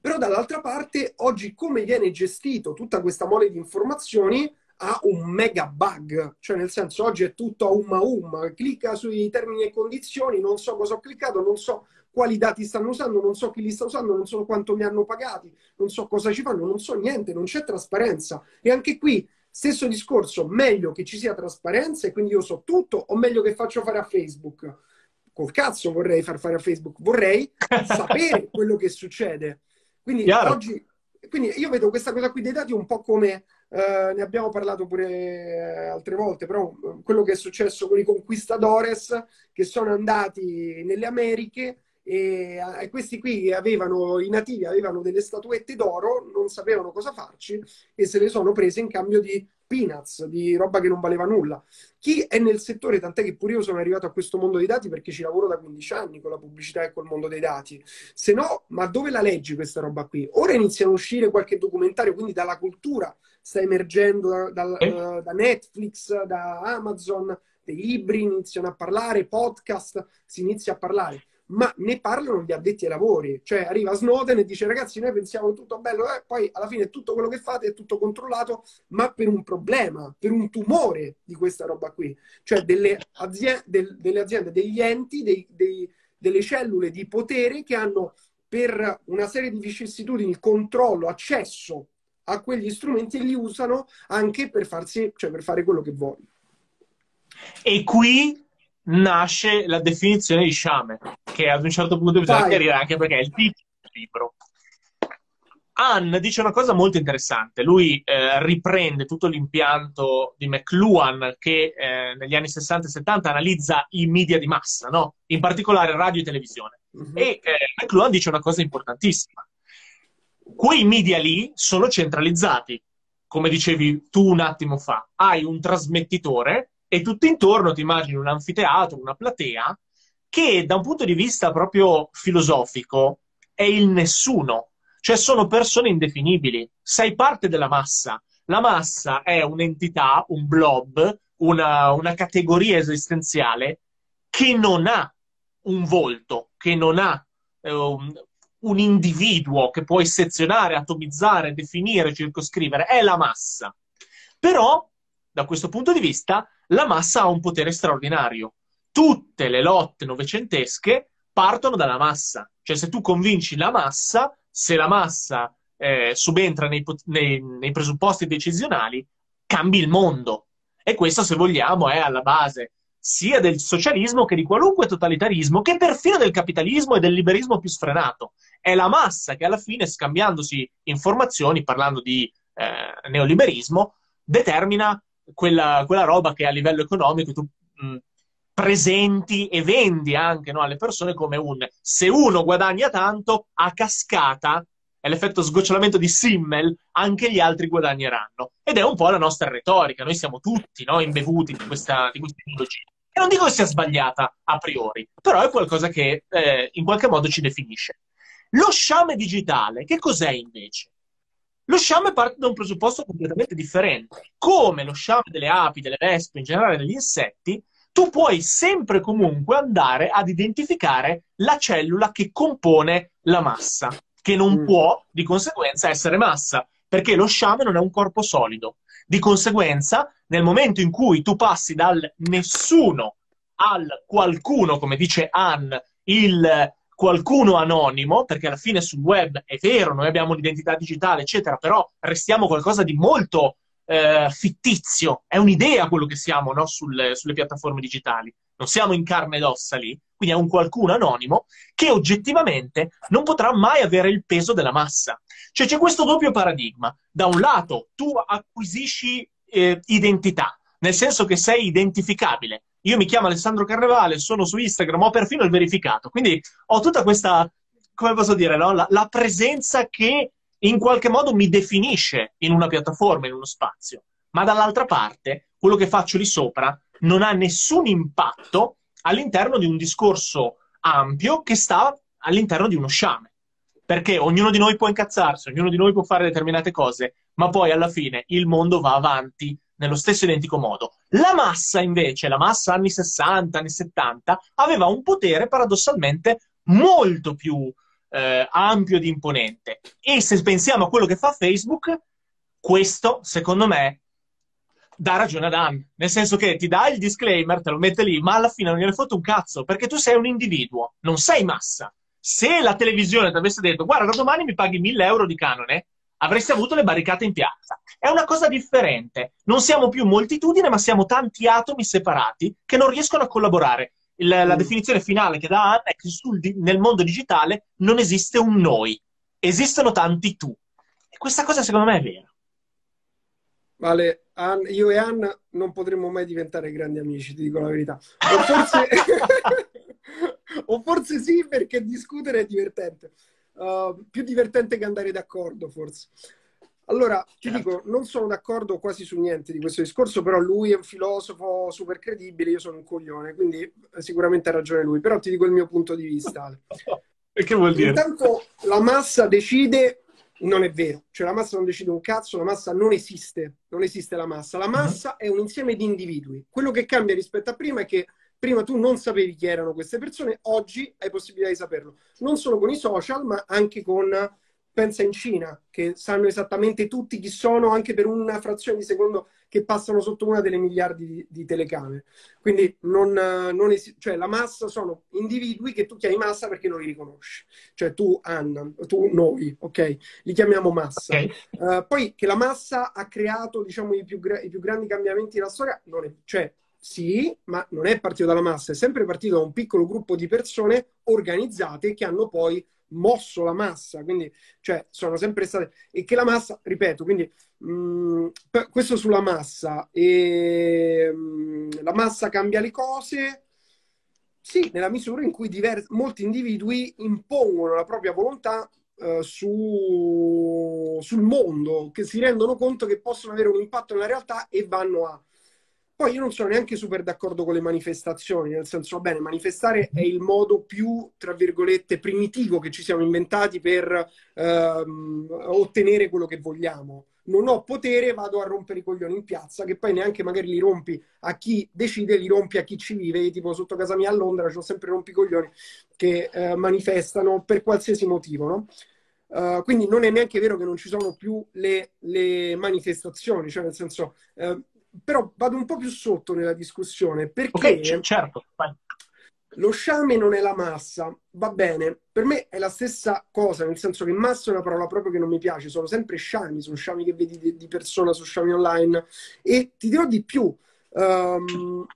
Però dall'altra parte, oggi come viene gestito tutta questa mole di informazioni ha un mega bug, cioè nel senso oggi è tutto a umma umma, clicca sui termini e condizioni, non so cosa ho cliccato, non so quali dati stanno usando, non so chi li sta usando, non so quanto mi hanno pagati, non so cosa ci fanno, non so niente, non c'è trasparenza. E anche qui, stesso discorso, meglio che ci sia trasparenza e quindi io so tutto o meglio che faccio fare a Facebook? Col cazzo vorrei far fare a Facebook, vorrei sapere quello che succede. Quindi Chiaro. oggi, quindi io vedo questa cosa qui dei dati un po' come Uh, ne abbiamo parlato pure eh, altre volte, però uh, quello che è successo con i conquistadores che sono andati nelle Americhe e, e, questi qui avevano, i nativi avevano delle statuette d'oro, non sapevano cosa farci e se le sono prese in cambio di peanuts, di roba che non valeva nulla. Chi è nel settore, tant'è che pure io sono arrivato a questo mondo dei dati perché ci lavoro da 15 anni con la pubblicità e col mondo dei dati. Se no, ma dove la leggi questa roba qui? Ora iniziano a uscire qualche documentario, quindi dalla cultura sta emergendo da, da, eh? da Netflix, da Amazon, dei libri iniziano a parlare, podcast, si inizia a parlare ma ne parlano gli addetti ai lavori. Cioè arriva Snowden e dice ragazzi noi pensiamo tutto bello, eh? poi alla fine tutto quello che fate è tutto controllato, ma per un problema, per un tumore di questa roba qui. Cioè delle, aziende, del, delle aziende degli enti, dei, dei, delle cellule di potere che hanno per una serie di vicissitudini controllo, accesso a quegli strumenti e li usano anche per, farsi, cioè per fare quello che vogliono. E qui nasce la definizione di sciame, che ad un certo punto bisogna Vai. chiarire anche perché è il titolo del libro. Ann dice una cosa molto interessante. Lui eh, riprende tutto l'impianto di McLuhan che eh, negli anni 60 e 70 analizza i media di massa, no? in particolare radio e televisione. Mm-hmm. E eh, McLuhan dice una cosa importantissima. Quei media lì sono centralizzati, come dicevi tu un attimo fa. Hai un trasmettitore e tutto intorno ti immagini un anfiteatro, una platea, che da un punto di vista proprio filosofico è il nessuno, cioè sono persone indefinibili, sei parte della massa. La massa è un'entità, un blob, una, una categoria esistenziale che non ha un volto, che non ha eh, un individuo che puoi sezionare, atomizzare, definire, circoscrivere, è la massa. Però, da questo punto di vista, la massa ha un potere straordinario. Tutte le lotte novecentesche partono dalla massa. Cioè, se tu convinci la massa, se la massa eh, subentra nei, nei, nei presupposti decisionali, cambi il mondo. E questo, se vogliamo, è alla base sia del socialismo che di qualunque totalitarismo, che perfino del capitalismo e del liberismo più sfrenato. È la massa che alla fine, scambiandosi informazioni, parlando di eh, neoliberismo, determina quella, quella, roba che a livello economico tu mh, presenti e vendi anche no, alle persone come un se uno guadagna tanto, a cascata è l'effetto sgocciolamento di Simmel, anche gli altri guadagneranno. Ed è un po' la nostra retorica, noi siamo tutti no, imbevuti di questa, di questa ideologia. E non dico che sia sbagliata a priori, però è qualcosa che eh, in qualche modo ci definisce. Lo sciame digitale, che cos'è invece? Lo sciame parte da un presupposto completamente differente. Come lo sciame delle api, delle vespe, in generale degli insetti, tu puoi sempre comunque andare ad identificare la cellula che compone la massa, che non mm. può di conseguenza essere massa, perché lo sciame non è un corpo solido. Di conseguenza, nel momento in cui tu passi dal nessuno al qualcuno, come dice Ann, il qualcuno anonimo, perché alla fine sul web è vero, noi abbiamo l'identità digitale, eccetera, però restiamo qualcosa di molto eh, fittizio, è un'idea quello che siamo no? Sul, sulle piattaforme digitali, non siamo in carne ed ossa lì, quindi è un qualcuno anonimo che oggettivamente non potrà mai avere il peso della massa. Cioè c'è questo doppio paradigma. Da un lato tu acquisisci eh, identità, nel senso che sei identificabile. Io mi chiamo Alessandro Carnevale, sono su Instagram, ho perfino il verificato, quindi ho tutta questa, come posso dire, no? la, la presenza che in qualche modo mi definisce in una piattaforma, in uno spazio. Ma dall'altra parte, quello che faccio lì sopra non ha nessun impatto all'interno di un discorso ampio che sta all'interno di uno sciame perché ognuno di noi può incazzarsi, ognuno di noi può fare determinate cose, ma poi alla fine il mondo va avanti nello stesso identico modo. La massa invece, la massa anni 60, anni 70, aveva un potere paradossalmente molto più eh, ampio ed imponente. E se pensiamo a quello che fa Facebook, questo, secondo me, dà ragione ad Dan. Nel senso che ti dà il disclaimer, te lo mette lì, ma alla fine non gliene fotte un cazzo, perché tu sei un individuo, non sei massa se la televisione ti avesse detto guarda da domani mi paghi 1000 euro di canone, avresti avuto le barricate in piazza. È una cosa differente. Non siamo più moltitudine, ma siamo tanti atomi separati che non riescono a collaborare. Il, la mm. definizione finale che dà Anna è che sul, nel mondo digitale non esiste un noi, esistono tanti tu. E questa cosa secondo me è vera. Vale, io e Anna non potremmo mai diventare grandi amici, ti dico la verità. O forse... o forse sì, perché discutere è divertente. Uh, più divertente che andare d'accordo, forse. Allora, ti certo. dico, non sono d'accordo quasi su niente di questo discorso, però lui è un filosofo super credibile, io sono un coglione, quindi eh, sicuramente ha ragione lui, però ti dico il mio punto di vista. e che vuol dire? Intanto la massa decide, non è vero, cioè la massa non decide un cazzo, la massa non esiste, non esiste la massa, la mhm. massa uh-huh. è un insieme di individui. Quello che cambia rispetto a prima è che Prima tu non sapevi chi erano queste persone, oggi hai possibilità di saperlo. Non solo con i social, ma anche con, pensa in Cina, che sanno esattamente tutti chi sono, anche per una frazione di secondo che passano sotto una delle miliardi di, di telecamere. Quindi non, non es- cioè, la massa sono individui che tu chiami massa perché non li riconosci. Cioè tu, Anna, tu, noi, ok? Li chiamiamo massa. Okay. Uh, poi che la massa ha creato, diciamo, i più, gra- i più grandi cambiamenti della storia, non è, cioè sì, ma non è partito dalla massa, è sempre partito da un piccolo gruppo di persone organizzate che hanno poi mosso la massa, quindi cioè, sono sempre state e che la massa, ripeto, quindi mh, mm, questo sulla massa e mh, mm, la massa cambia le cose. Sì, nella misura in cui diversi, molti individui impongono la propria volontà uh, su, sul mondo, che si rendono conto che possono avere un impatto nella realtà e vanno a poi io non sono neanche super d'accordo con le manifestazioni, nel senso, bene, manifestare è il modo più, tra virgolette, primitivo che ci siamo inventati per ehm, ottenere quello che vogliamo. non ho potere, vado a rompere i coglioni in piazza, che poi neanche magari li rompi a chi decide, li rompi a chi ci vive. tipo sotto casa mia a Londra ho sempre rompi coglioni che eh, manifestano per qualsiasi motivo, no? Uh, quindi non è neanche vero che non ci sono più le, le manifestazioni, cioè nel senso, uh, però vado un po' più sotto nella discussione perché okay, certo. lo sciame non è la massa, va bene, per me è la stessa cosa, nel senso che massa è una parola proprio che non mi piace, sono sempre sciami, sono sciami che vedi di, di persona su sciami online e ti dirò di più, um,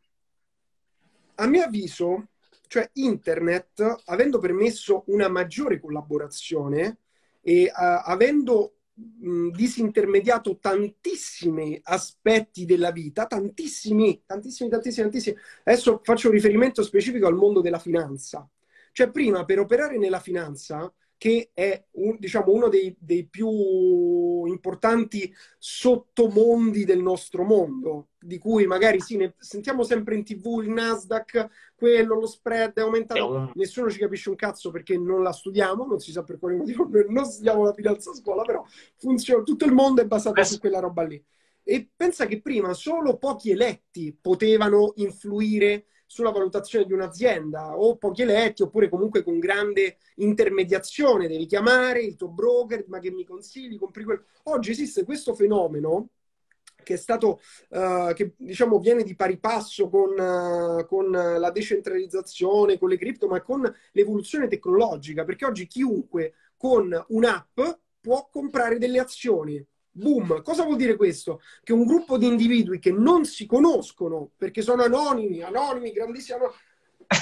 a mio avviso, cioè internet, avendo permesso una maggiore collaborazione e uh, avendo mh, disintermediato tantissimi aspetti della vita, tantissimi, tantissimi, tantissimi, tantissimi. Adesso faccio riferimento specifico al mondo della finanza. Cioè, prima per operare nella finanza che è un, diciamo, uno dei, dei, più importanti sottomondi del nostro mondo, di cui magari sì, ne sentiamo sempre in tv il Nasdaq, quello, lo spread è aumentato, nessuno ci capisce un cazzo perché non la studiamo, non si sa per quale motivo, noi non studiamo la finanza a scuola, però funziona, tutto il mondo è basato su quella roba lì. E pensa che prima solo pochi eletti potevano influire sulla valutazione di un'azienda o pochi eletti oppure comunque con grande intermediazione devi chiamare il tuo broker ma che mi consigli compri quello oggi esiste questo fenomeno che è stato uh, che diciamo viene di pari passo con, uh, con la decentralizzazione con le cripto ma con l'evoluzione tecnologica perché oggi chiunque con un'app può comprare delle azioni Boom. Cosa vuol dire questo? Che un gruppo di individui che non si conoscono perché sono anonimi, anonimi, grandissimi. Anonimi.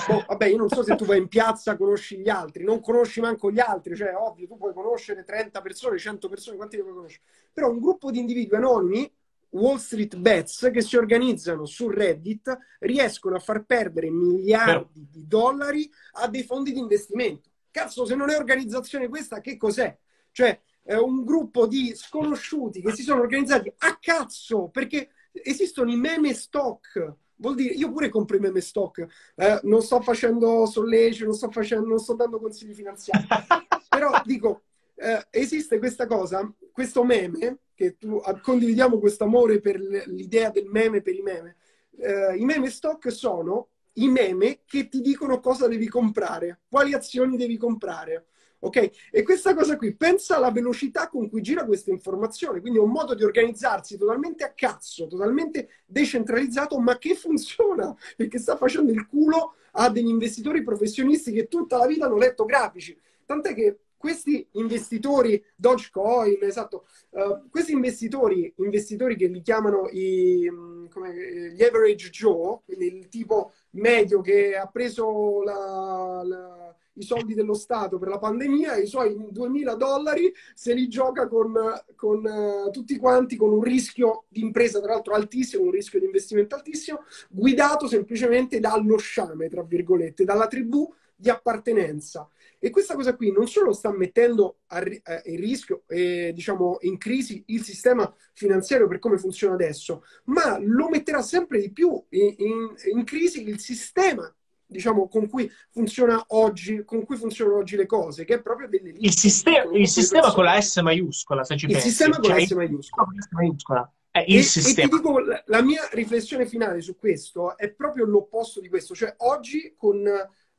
Oh, vabbè, io non so se tu vai in piazza conosci gli altri, non conosci manco gli altri, cioè ovvio, tu puoi conoscere 30 persone, 100 persone, quanti ne puoi conoscere? Però un gruppo di individui anonimi, Wall Street Bets, che si organizzano su Reddit, riescono a far perdere miliardi di dollari a dei fondi di investimento. Cazzo, se non è organizzazione questa, che cos'è? Cioè, eh, un gruppo di sconosciuti che si sono organizzati a cazzo perché esistono i meme stock. Vuol dire, io pure compro i meme stock, eh, non sto facendo sollecito, non sto, facendo, non sto dando consigli finanziari, però dico, eh, esiste questa cosa, questo meme, che tu, condividiamo questo amore per l'idea del meme per i meme. Eh, I meme stock sono i meme che ti dicono cosa devi comprare, quali azioni devi comprare. Ok? E questa cosa qui, pensa alla velocità con cui gira questa informazione, quindi è un modo di organizzarsi totalmente a cazzo, totalmente decentralizzato, ma che funziona, perché sta facendo il culo a degli investitori professionisti che tutta la vita hanno letto grafici. Tant'è che questi investitori, Dogecoin, esatto, uh, questi investitori, investitori che li chiamano i, mm, come, gli average Joe, quindi il tipo medio che ha preso la, la i soldi dello Stato per la pandemia, i suoi 2000 dollari se li gioca con, con uh, tutti quanti con un rischio di impresa, tra l'altro altissimo, un rischio di investimento altissimo, guidato semplicemente dallo sciame, tra virgolette, dalla tribù di appartenenza. E questa cosa qui non solo sta mettendo a, eh, in rischio, eh, diciamo, in crisi il sistema finanziario per come funziona adesso, ma lo metterà sempre di più in, in, in crisi il sistema diciamo, con cui funziona oggi, con cui funzionano oggi le cose, che è proprio delle Il, sistema, il sistema con la S maiuscola, se ci il pensi. Il sistema con cioè, la S maiuscola. maiuscola. È il e, sistema. E ti dico, la mia riflessione finale su questo è proprio l'opposto di questo, cioè oggi con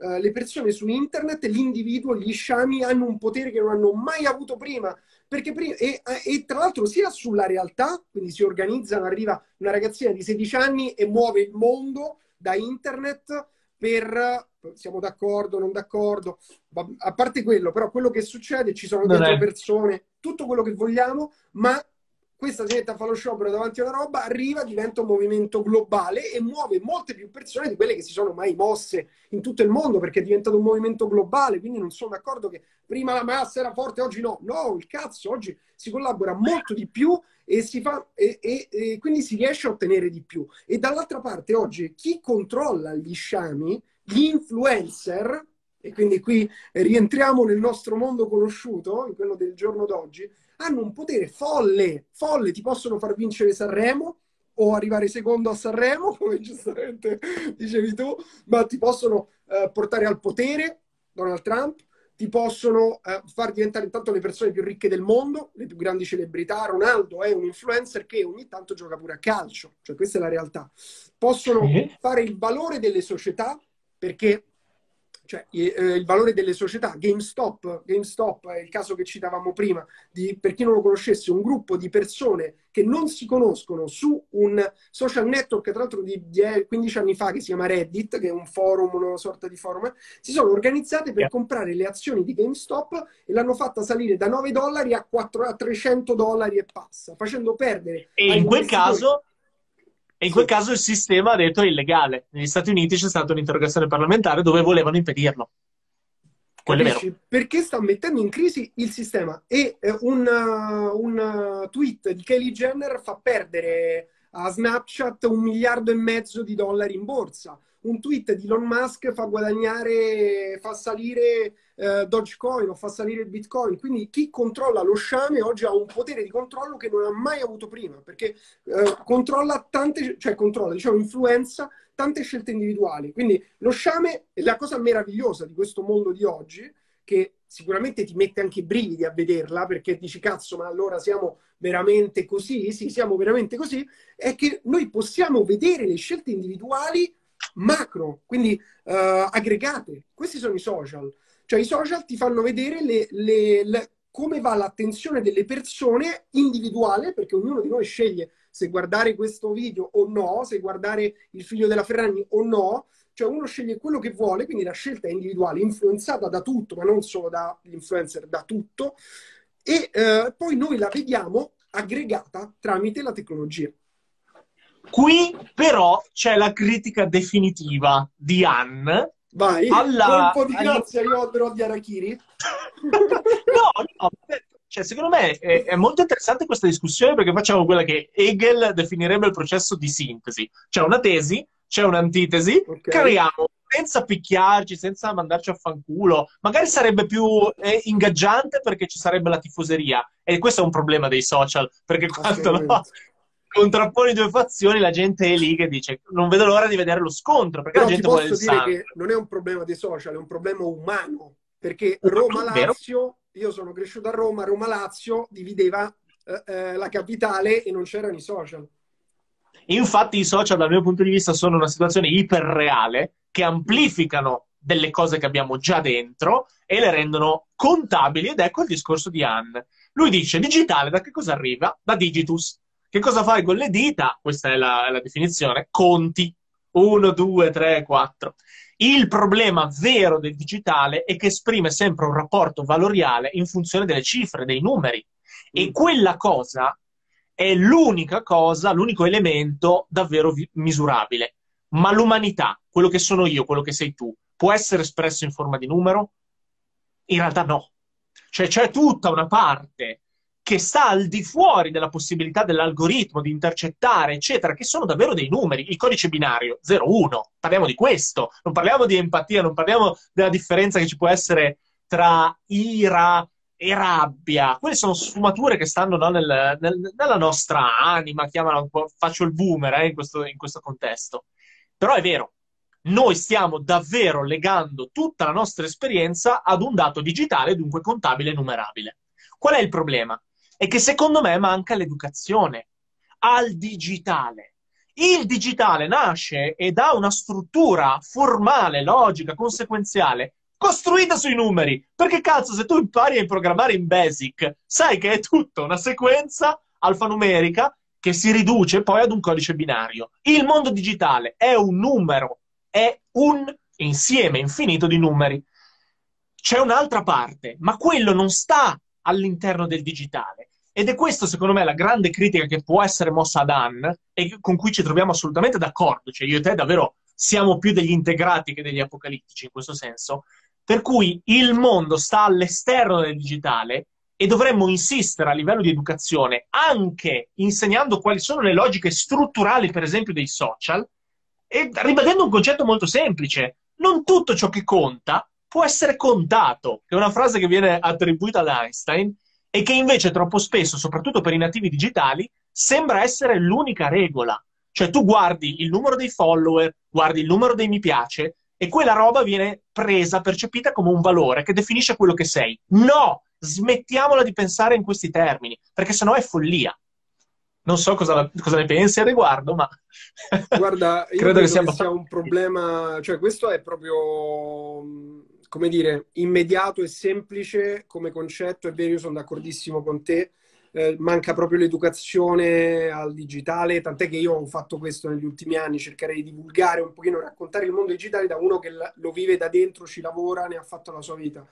uh, le persone su internet, l'individuo, gli sciami hanno un potere che non hanno mai avuto prima, perché prima, e, e, tra l'altro sia sulla realtà, quindi si organizzano, arriva una ragazzina di 16 anni e muove il mondo da internet, per siamo d'accordo, non d'accordo, a parte quello, però quello che succede, ci sono dentro persone, tutto quello che vogliamo, ma questa si mette a fare lo sciopero davanti a una roba, arriva, diventa un movimento globale e muove molte più persone di quelle che si sono mai mosse in tutto il mondo perché è diventato un movimento globale. Quindi non sono d'accordo che prima la massa era forte, oggi no. No, il cazzo, oggi si collabora molto di più e, si fa, e, e, e quindi si riesce a ottenere di più. E dall'altra parte, oggi chi controlla gli sciami, gli influencer, e quindi qui rientriamo nel nostro mondo conosciuto, in quello del giorno d'oggi, hanno un potere folle, folle, ti possono far vincere Sanremo o arrivare secondo a Sanremo, come giustamente dicevi tu, ma ti possono eh, portare al potere, Donald Trump, ti possono eh, far diventare intanto le persone più ricche del mondo, le più grandi celebrità. Ronaldo è un influencer che ogni tanto gioca pure a calcio, cioè questa è la realtà. Possono fare il valore delle società perché cioè eh, il valore delle società. GameStop, GameStop è il caso che citavamo prima, di, per chi non lo conoscesse, un gruppo di persone che non si conoscono su un social network, tra l'altro di, di 15 anni fa, che si chiama Reddit, che è un forum, una sorta di forum, si sono organizzate per comprare le azioni di GameStop e l'hanno fatta salire da 9 dollari a, 4, a 300 dollari e passa, facendo perdere. E in quel caso e in quel caso il sistema ha detto è illegale. Negli Stati Uniti c'è stata un'interrogazione parlamentare dove volevano impedirlo. Quello è vero. Perché sta mettendo in crisi il sistema. E eh, un, uh, un uh, tweet di Kelly Jenner fa perdere a Snapchat un miliardo e mezzo di dollari in borsa un tweet di Elon Musk fa guadagnare, fa salire eh, Dogecoin o fa salire il Bitcoin. Quindi chi controlla lo sciame oggi ha un potere di controllo che non ha mai avuto prima, perché eh, controlla tante, cioè controlla, diciamo, influenza tante scelte individuali. Quindi lo sciame è la cosa meravigliosa di questo mondo di oggi, che sicuramente ti mette anche i brividi a vederla, perché dici cazzo, ma allora siamo veramente così? Sì, siamo veramente così. È che noi possiamo vedere le scelte individuali macro, quindi uh, aggregate. Questi sono i social. Cioè i social ti fanno vedere le, le, le, come va l'attenzione delle persone individuale, perché ognuno di noi sceglie se guardare questo video o no, se guardare il figlio della Ferragni o no. Cioè uno sceglie quello che vuole, quindi la scelta è individuale, influenzata da tutto, ma non solo dagli influencer, da tutto. E uh, poi noi la vediamo aggregata tramite la tecnologia. Qui però c'è la critica definitiva di Anne. Vai, alla, colpo di grazia io andrò di Arachiri. no, no, cioè, secondo me è, è, molto interessante questa discussione perché facciamo quella che Hegel definirebbe il processo di sintesi. C'è una tesi, c'è un'antitesi, okay. creiamo senza picchiarci, senza mandarci a fanculo. Magari sarebbe più eh, ingaggiante perché ci sarebbe la tifoseria. E questo è un problema dei social, perché quando no, contrapponi due fazioni, la gente è lì che dice non vedo l'ora di vedere lo scontro, perché Però la gente vuole il dire sangue. che non è un problema dei social, è un problema umano, perché Roma-Lazio, io sono cresciuto a Roma, Roma-Lazio divideva eh, eh, la capitale e non c'erano i social. Infatti i social dal mio punto di vista sono una situazione iperreale che amplificano delle cose che abbiamo già dentro e le rendono contabili ed ecco il discorso di Anne. Lui dice digitale da che cosa arriva? Da digitus, che cosa fai con le dita? Questa è la, la definizione. Conti. 1, 2, 3, 4. Il problema vero del digitale è che esprime sempre un rapporto valoriale in funzione delle cifre, dei numeri. E mm. quella cosa è l'unica cosa, l'unico elemento davvero vi- misurabile. Ma l'umanità, quello che sono io, quello che sei tu, può essere espresso in forma di numero? In realtà no. Cioè c'è tutta una parte che sta al di fuori della possibilità dell'algoritmo di intercettare, eccetera, che sono davvero dei numeri. Il codice binario 0-1, parliamo di questo, non parliamo di empatia, non parliamo della differenza che ci può essere tra ira e rabbia. Quelle sono sfumature che stanno no, nel, nel, nella nostra anima, po', faccio il boomer eh, in, questo, in questo contesto. Però è vero, noi stiamo davvero legando tutta la nostra esperienza ad un dato digitale, dunque contabile e numerabile. Qual è il problema? È che secondo me manca l'educazione al digitale. Il digitale nasce e dà una struttura formale, logica, conseguenziale, costruita sui numeri. Perché cazzo, se tu impari a programmare in Basic, sai che è tutta una sequenza alfanumerica che si riduce poi ad un codice binario. Il mondo digitale è un numero, è un insieme infinito di numeri. C'è un'altra parte, ma quello non sta all'interno del digitale. Ed è questo, secondo me, la grande critica che può essere mossa ad Anne e con cui ci troviamo assolutamente d'accordo. Cioè, io e te davvero siamo più degli integrati che degli apocalittici in questo senso. Per cui il mondo sta all'esterno del digitale e dovremmo insistere a livello di educazione, anche insegnando quali sono le logiche strutturali, per esempio, dei social, e ribadendo un concetto molto semplice. Non tutto ciò che conta può essere contato, è una frase che viene attribuita ad Einstein, e che invece troppo spesso, soprattutto per i nativi digitali, sembra essere l'unica regola. Cioè tu guardi il numero dei follower, guardi il numero dei mi piace e quella roba viene presa, percepita come un valore che definisce quello che sei. No! Smettiamola di pensare in questi termini, perché sennò è follia. Non so cosa, cosa ne pensi al riguardo, ma Guarda, io credo, credo che sia, che sia un problema, cioè questo è proprio, come dire, immediato e semplice come concetto, è vero, io sono d'accordissimo con te, eh, manca proprio l'educazione al digitale, tant'è che io ho fatto questo negli ultimi anni, cercare di divulgare un pochino, raccontare il mondo digitale da uno che lo vive da dentro, ci lavora, ne ha fatto la sua vita.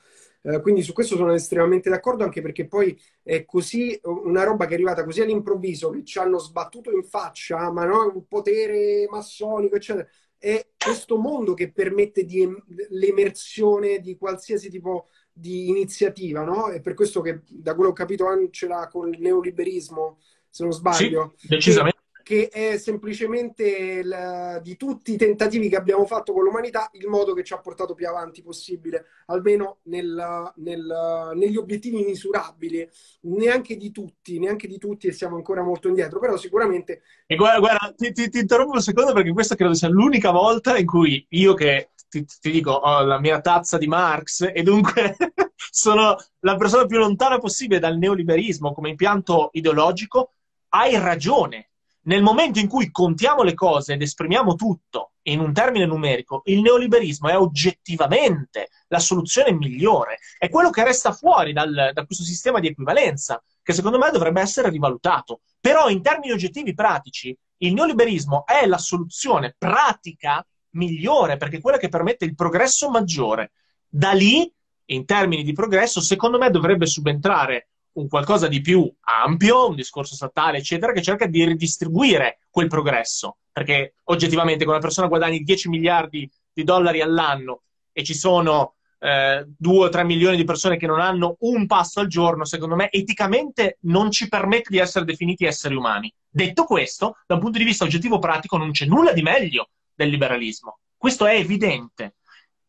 Eh, quindi su questo sono estremamente d'accordo, anche perché poi è così una roba che è arrivata così all'improvviso, che ci hanno sbattuto in faccia, ma no, un potere massonico, eccetera. È questo mondo che permette di, l'emersione di qualsiasi tipo di iniziativa, no? È per questo che, da quello che ho capito, ce l'ha con il neoliberismo, se non sbaglio. Sì, decisamente che è semplicemente il, di tutti i tentativi che abbiamo fatto con l'umanità il modo che ci ha portato più avanti possibile, almeno nel, nel, negli obiettivi misurabili, neanche di tutti, neanche di tutti e siamo ancora molto indietro, però sicuramente... E guarda, guarda ti, ti, ti, interrompo un secondo perché questa credo sia l'unica volta in cui io che ti, ti dico ho la mia tazza di Marx e dunque sono la persona più lontana possibile dal neoliberismo come impianto ideologico, hai ragione nel momento in cui contiamo le cose ed esprimiamo tutto in un termine numerico, il neoliberismo è oggettivamente la soluzione migliore. È quello che resta fuori dal, da questo sistema di equivalenza, che secondo me dovrebbe essere rivalutato. Però in termini oggettivi pratici, il neoliberismo è la soluzione pratica migliore, perché è quella che permette il progresso maggiore. Da lì, in termini di progresso, secondo me dovrebbe subentrare un qualcosa di più ampio, un discorso statale, eccetera, che cerca di ridistribuire quel progresso. Perché oggettivamente, quando una persona guadagni 10 miliardi di dollari all'anno e ci sono eh, 2 o 3 milioni di persone che non hanno un passo al giorno, secondo me eticamente non ci permette di essere definiti esseri umani. Detto questo, da un punto di vista oggettivo pratico, non c'è nulla di meglio del liberalismo. Questo è evidente.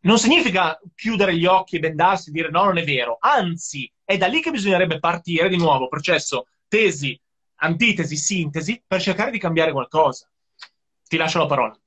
Non significa chiudere gli occhi e bendarsi e dire no, non è vero. Anzi, è da lì che bisognerebbe partire di nuovo, processo tesi, antitesi, sintesi, per cercare di cambiare qualcosa. Ti lascio la parola.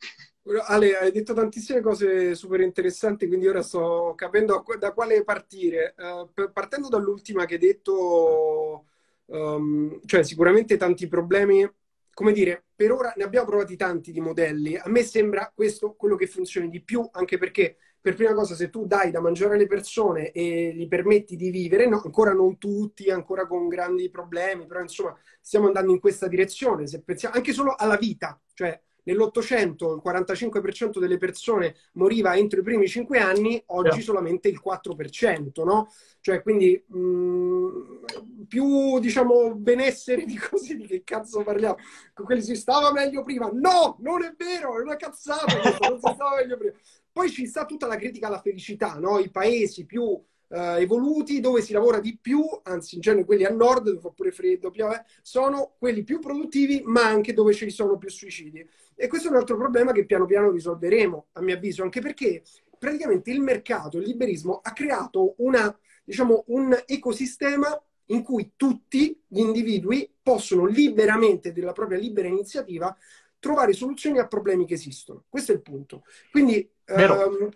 Ale, hai detto tantissime cose super interessanti, quindi ora sto capendo da quale partire. Uh, partendo dall'ultima che hai detto, um, cioè sicuramente tanti problemi, come dire, per ora ne abbiamo provati tanti di modelli. A me sembra questo quello che funzioni di più, anche perché per prima cosa, se tu dai da mangiare alle persone e gli permetti di vivere, no, ancora non tutti, ancora con grandi problemi, però insomma stiamo andando in questa direzione. Se pensiamo anche solo alla vita, cioè nell'Ottocento il 45% delle persone moriva entro i primi 5 anni, oggi yeah. solamente il 4%, no? Cioè, quindi mh, mm, più, diciamo, benessere di così, di che cazzo parliamo? Con quelli si stava meglio prima. No, non è vero, è una cazzata, non si stava meglio prima. Poi ci sta tutta la critica alla felicità, no? I paesi più eh, evoluti dove si lavora di più, anzi in genere quelli a nord dove fa pure freddo, piove, sono quelli più produttivi, ma anche dove ci sono più suicidi. E questo è un altro problema che piano piano risolveremo, a mio avviso, anche perché praticamente il mercato, il liberismo ha creato una, diciamo, un ecosistema in cui tutti gli individui possono liberamente, della propria libera iniziativa, trovare soluzioni a problemi che esistono. Questo è il punto. Quindi, um,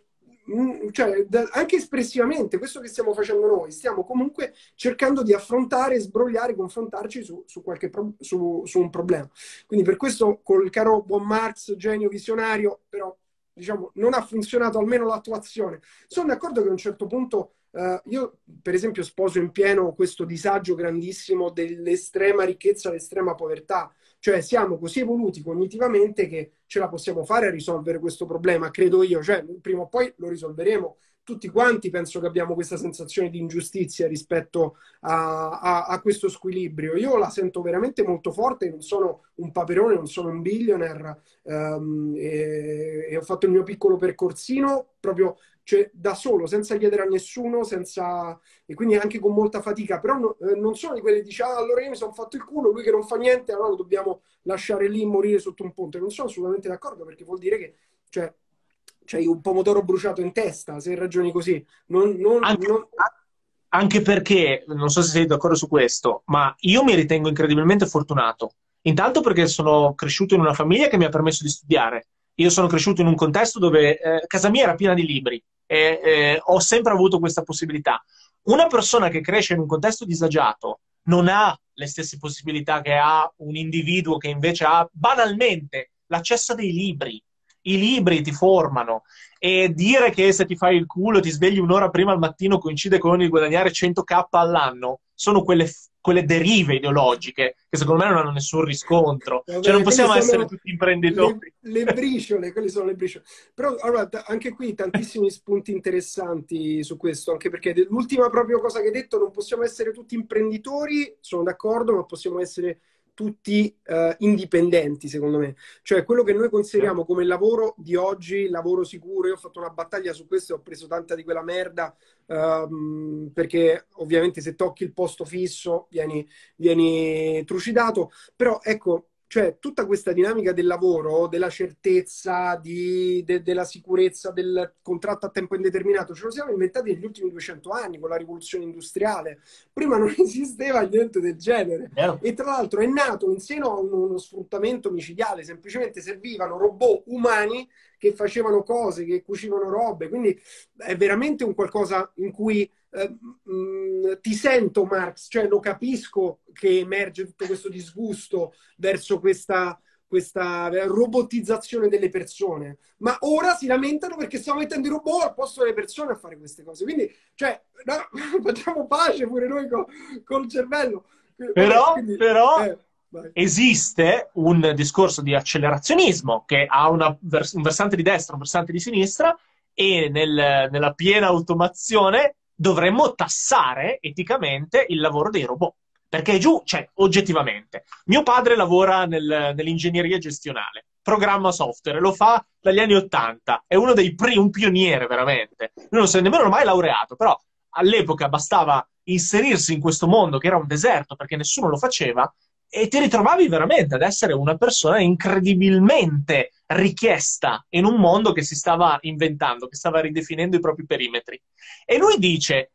cioè, anche espressivamente, questo che stiamo facendo noi, stiamo comunque cercando di affrontare, sbrogliare, confrontarci su, su, pro, su, su un problema. Quindi per questo col caro buon Marx, genio visionario, però diciamo, non ha funzionato almeno l'attuazione. Sono d'accordo che a un certo punto uh, io, per esempio, sposo in pieno questo disagio grandissimo dell'estrema ricchezza, l'estrema povertà. Cioè siamo così evoluti cognitivamente che ce la possiamo fare a risolvere questo problema, credo io. Cioè, prima o poi lo risolveremo. Tutti quanti penso che abbiamo questa sensazione di ingiustizia rispetto a, a, a questo squilibrio. Io la sento veramente molto forte, non sono un paperone, non sono un billionaire um, e, e ho fatto il mio piccolo percorsino proprio cioè da solo, senza chiedere a nessuno, senza... e quindi anche con molta fatica, però no, eh, non sono di quelli che dice ah, allora io mi sono fatto il culo, lui che non fa niente, allora lo dobbiamo lasciare lì morire sotto un ponte. Non sono assolutamente d'accordo perché vuol dire che cioè, c'hai un pomodoro bruciato in testa se ragioni così. Non, non, anche, non... anche perché, non so se sei d'accordo su questo, ma io mi ritengo incredibilmente fortunato. Intanto perché sono cresciuto in una famiglia che mi ha permesso di studiare io sono cresciuto in un contesto dove eh, casa mia era piena di libri e eh, ho sempre avuto questa possibilità. Una persona che cresce in un contesto disagiato non ha le stesse possibilità che ha un individuo che invece ha banalmente l'accesso dei libri. I libri ti formano e dire che se ti fai il culo ti svegli un'ora prima al mattino coincide con il guadagnare 100k all'anno sono quelle quelle derive ideologiche che secondo me non hanno nessun riscontro. Vabbè, cioè non possiamo essere tutti imprenditori. Le, le briciole, quelle sono le briciole. Però allora, anche qui tantissimi spunti interessanti su questo, anche perché l'ultima proprio cosa che hai detto, non possiamo essere tutti imprenditori, sono d'accordo, ma possiamo essere tutti uh, indipendenti, secondo me. Cioè, quello che noi consideriamo come lavoro di oggi, lavoro sicuro, io ho fatto una battaglia su questo e ho preso tanta di quella merda, uh, perché ovviamente se tocchi il posto fisso vieni, vieni trucidato, però ecco, cioè, tutta questa dinamica del lavoro, della certezza, di, de, della sicurezza del contratto a tempo indeterminato, ce lo siamo inventati negli ultimi 200 anni con la rivoluzione industriale. Prima non esisteva niente del genere. Yeah. E tra l'altro è nato in seno a uno sfruttamento micidiale, semplicemente servivano robot umani che facevano cose, che cucivano robe. Quindi è veramente un qualcosa in cui eh, mh, mm, ti sento, Marx, cioè lo capisco che emerge tutto questo disgusto verso questa, questa robotizzazione delle persone, ma ora si lamentano perché stiamo mettendo i robot al posto delle persone a fare queste cose. Quindi, cioè, no, facciamo pace pure noi co- col cervello. Però, Quindi, però eh, esiste un discorso di accelerazionismo che ha vers- un versante di destra, un versante di sinistra, e nel, nella piena automazione dovremmo tassare eticamente il lavoro dei robot. Perché è giù, cioè, oggettivamente. Mio padre lavora nel, nell'ingegneria gestionale, programma software, lo fa dagli anni Ottanta, è uno dei primi, un pioniere veramente. Lui non si è nemmeno mai laureato, però all'epoca bastava inserirsi in questo mondo che era un deserto perché nessuno lo faceva e ti ritrovavi veramente ad essere una persona incredibilmente richiesta in un mondo che si stava inventando, che stava ridefinendo i propri perimetri. E lui dice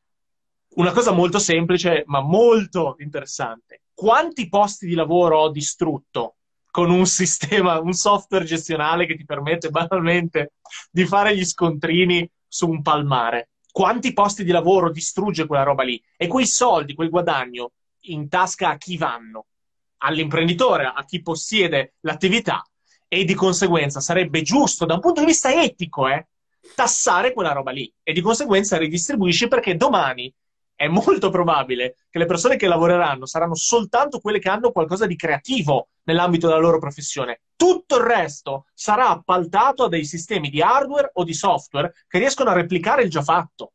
una cosa molto semplice, ma molto interessante. Quanti posti di lavoro ho distrutto con un sistema, un software gestionale che ti permette banalmente di fare gli scontrini su un palmare? Quanti posti di lavoro distrugge quella roba lì? E quei soldi, quel guadagno in tasca a chi vanno? all'imprenditore, a chi possiede l'attività e di conseguenza sarebbe giusto da un punto di vista etico eh, tassare quella roba lì e di conseguenza ridistribuisci perché domani è molto probabile che le persone che lavoreranno saranno soltanto quelle che hanno qualcosa di creativo nell'ambito della loro professione. Tutto il resto sarà appaltato a dei sistemi di hardware o di software che riescono a replicare il già fatto.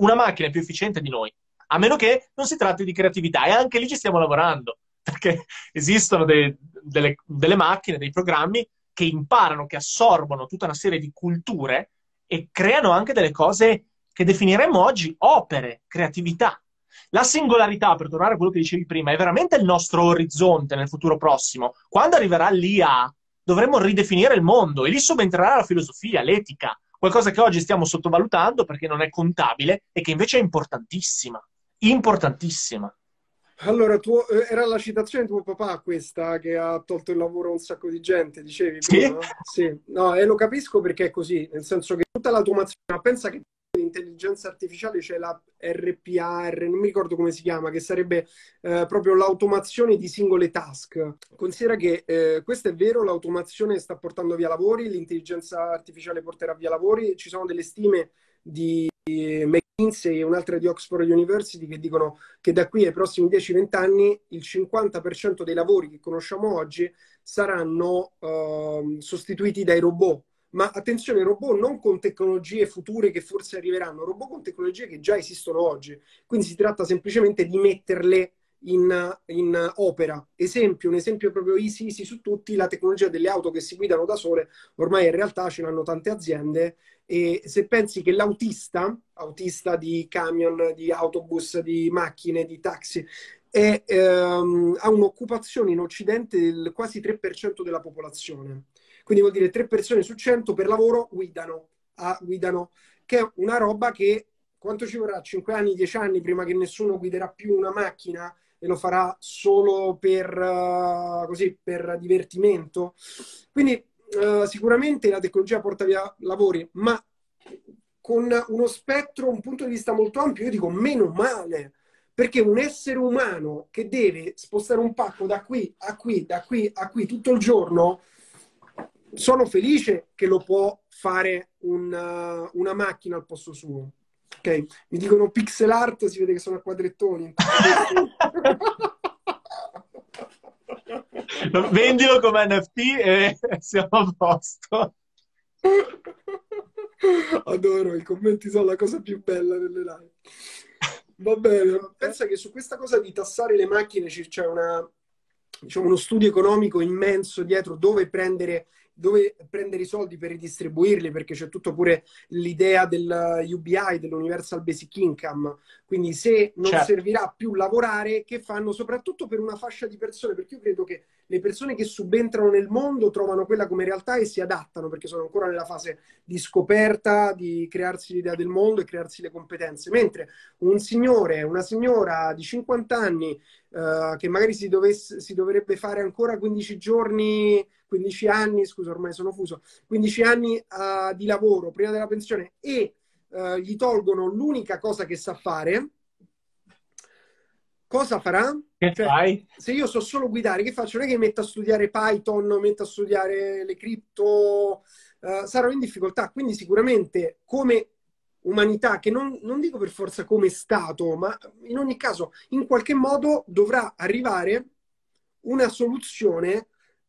Una macchina è più efficiente di noi, a meno che non si tratti di creatività e anche lì ci stiamo lavorando perché esistono dei, delle, delle macchine, dei programmi che imparano, che assorbono tutta una serie di culture e creano anche delle cose che definiremmo oggi opere, creatività. La singolarità, per tornare a quello che dicevi prima, è veramente il nostro orizzonte nel futuro prossimo. Quando arriverà l'IA, dovremo ridefinire il mondo e lì subentrerà la filosofia, l'etica, qualcosa che oggi stiamo sottovalutando perché non è contabile e che invece è importantissima. Importantissima. Allora, tuo, eh, era la citazione di tuo papà questa che ha tolto il lavoro a un sacco di gente, dicevi? Sì. Prima? sì. No, e lo capisco perché è così, nel senso che tutta l'automazione, pensa che l'intelligenza artificiale c'è la RPAR, non mi ricordo come si chiama, che sarebbe eh, proprio l'automazione di singole task. Considera che eh, questo è vero, l'automazione sta portando via lavori, l'intelligenza artificiale porterà via lavori, ci sono delle stime di McKinsey e un'altra di Oxford University che dicono che da qui ai prossimi 10-20 anni il 50% dei lavori che conosciamo oggi saranno uh, sostituiti dai robot. Ma attenzione, robot non con tecnologie future che forse arriveranno, robot con tecnologie che già esistono oggi. Quindi si tratta semplicemente di metterle in, in, opera. Esempio, un esempio proprio easy, easy su tutti, la tecnologia delle auto che si guidano da sole, ormai in realtà ce l'hanno tante aziende e se pensi che l'autista, autista di camion, di autobus, di macchine, di taxi, è, ehm, ha un'occupazione in Occidente del quasi 3% della popolazione. Quindi vuol dire 3 persone su 100 per lavoro guidano, ah, guidano che è una roba che quanto ci vorrà? 5 anni, 10 anni prima che nessuno guiderà più una macchina e lo farà solo per, uh, così, per divertimento. Quindi uh, sicuramente la tecnologia porta via lavori, ma con uno spettro, un punto di vista molto ampio, io dico meno male, perché un essere umano che deve spostare un pacco da qui a qui, da qui a qui tutto il giorno, sono felice che lo può fare una, una macchina al posto suo. Ok, mi dicono pixel art, si vede che sono a quadrettoni. Vendilo come NFT e siamo a posto. Adoro, i commenti sono la cosa più bella delle live. Va bene, pensa che su questa cosa di tassare le macchine c'è una, diciamo, uno studio economico immenso dietro dove prendere dove prendere i soldi per ridistribuirli, perché c'è tutto pure l'idea del UBI, dell'Universal Basic Income. Quindi se non certo. servirà più lavorare, che fanno soprattutto per una fascia di persone? Perché io credo che le persone che subentrano nel mondo trovano quella come realtà e si adattano, perché sono ancora nella fase di scoperta, di crearsi l'idea del mondo e crearsi le competenze. Mentre un signore, una signora di 50 anni, uh, che magari si, dovesse, si dovrebbe fare ancora 15 giorni 15 anni, scusa ormai sono fuso, 15 anni uh, di lavoro prima della pensione e uh, gli tolgono l'unica cosa che sa fare, cosa farà? Che cioè? Se io so solo guidare, che faccio? Non è che metto a studiare Python, metto a studiare le cripto, uh, sarò in difficoltà. Quindi sicuramente come umanità, che non, non dico per forza come Stato, ma in ogni caso in qualche modo dovrà arrivare una soluzione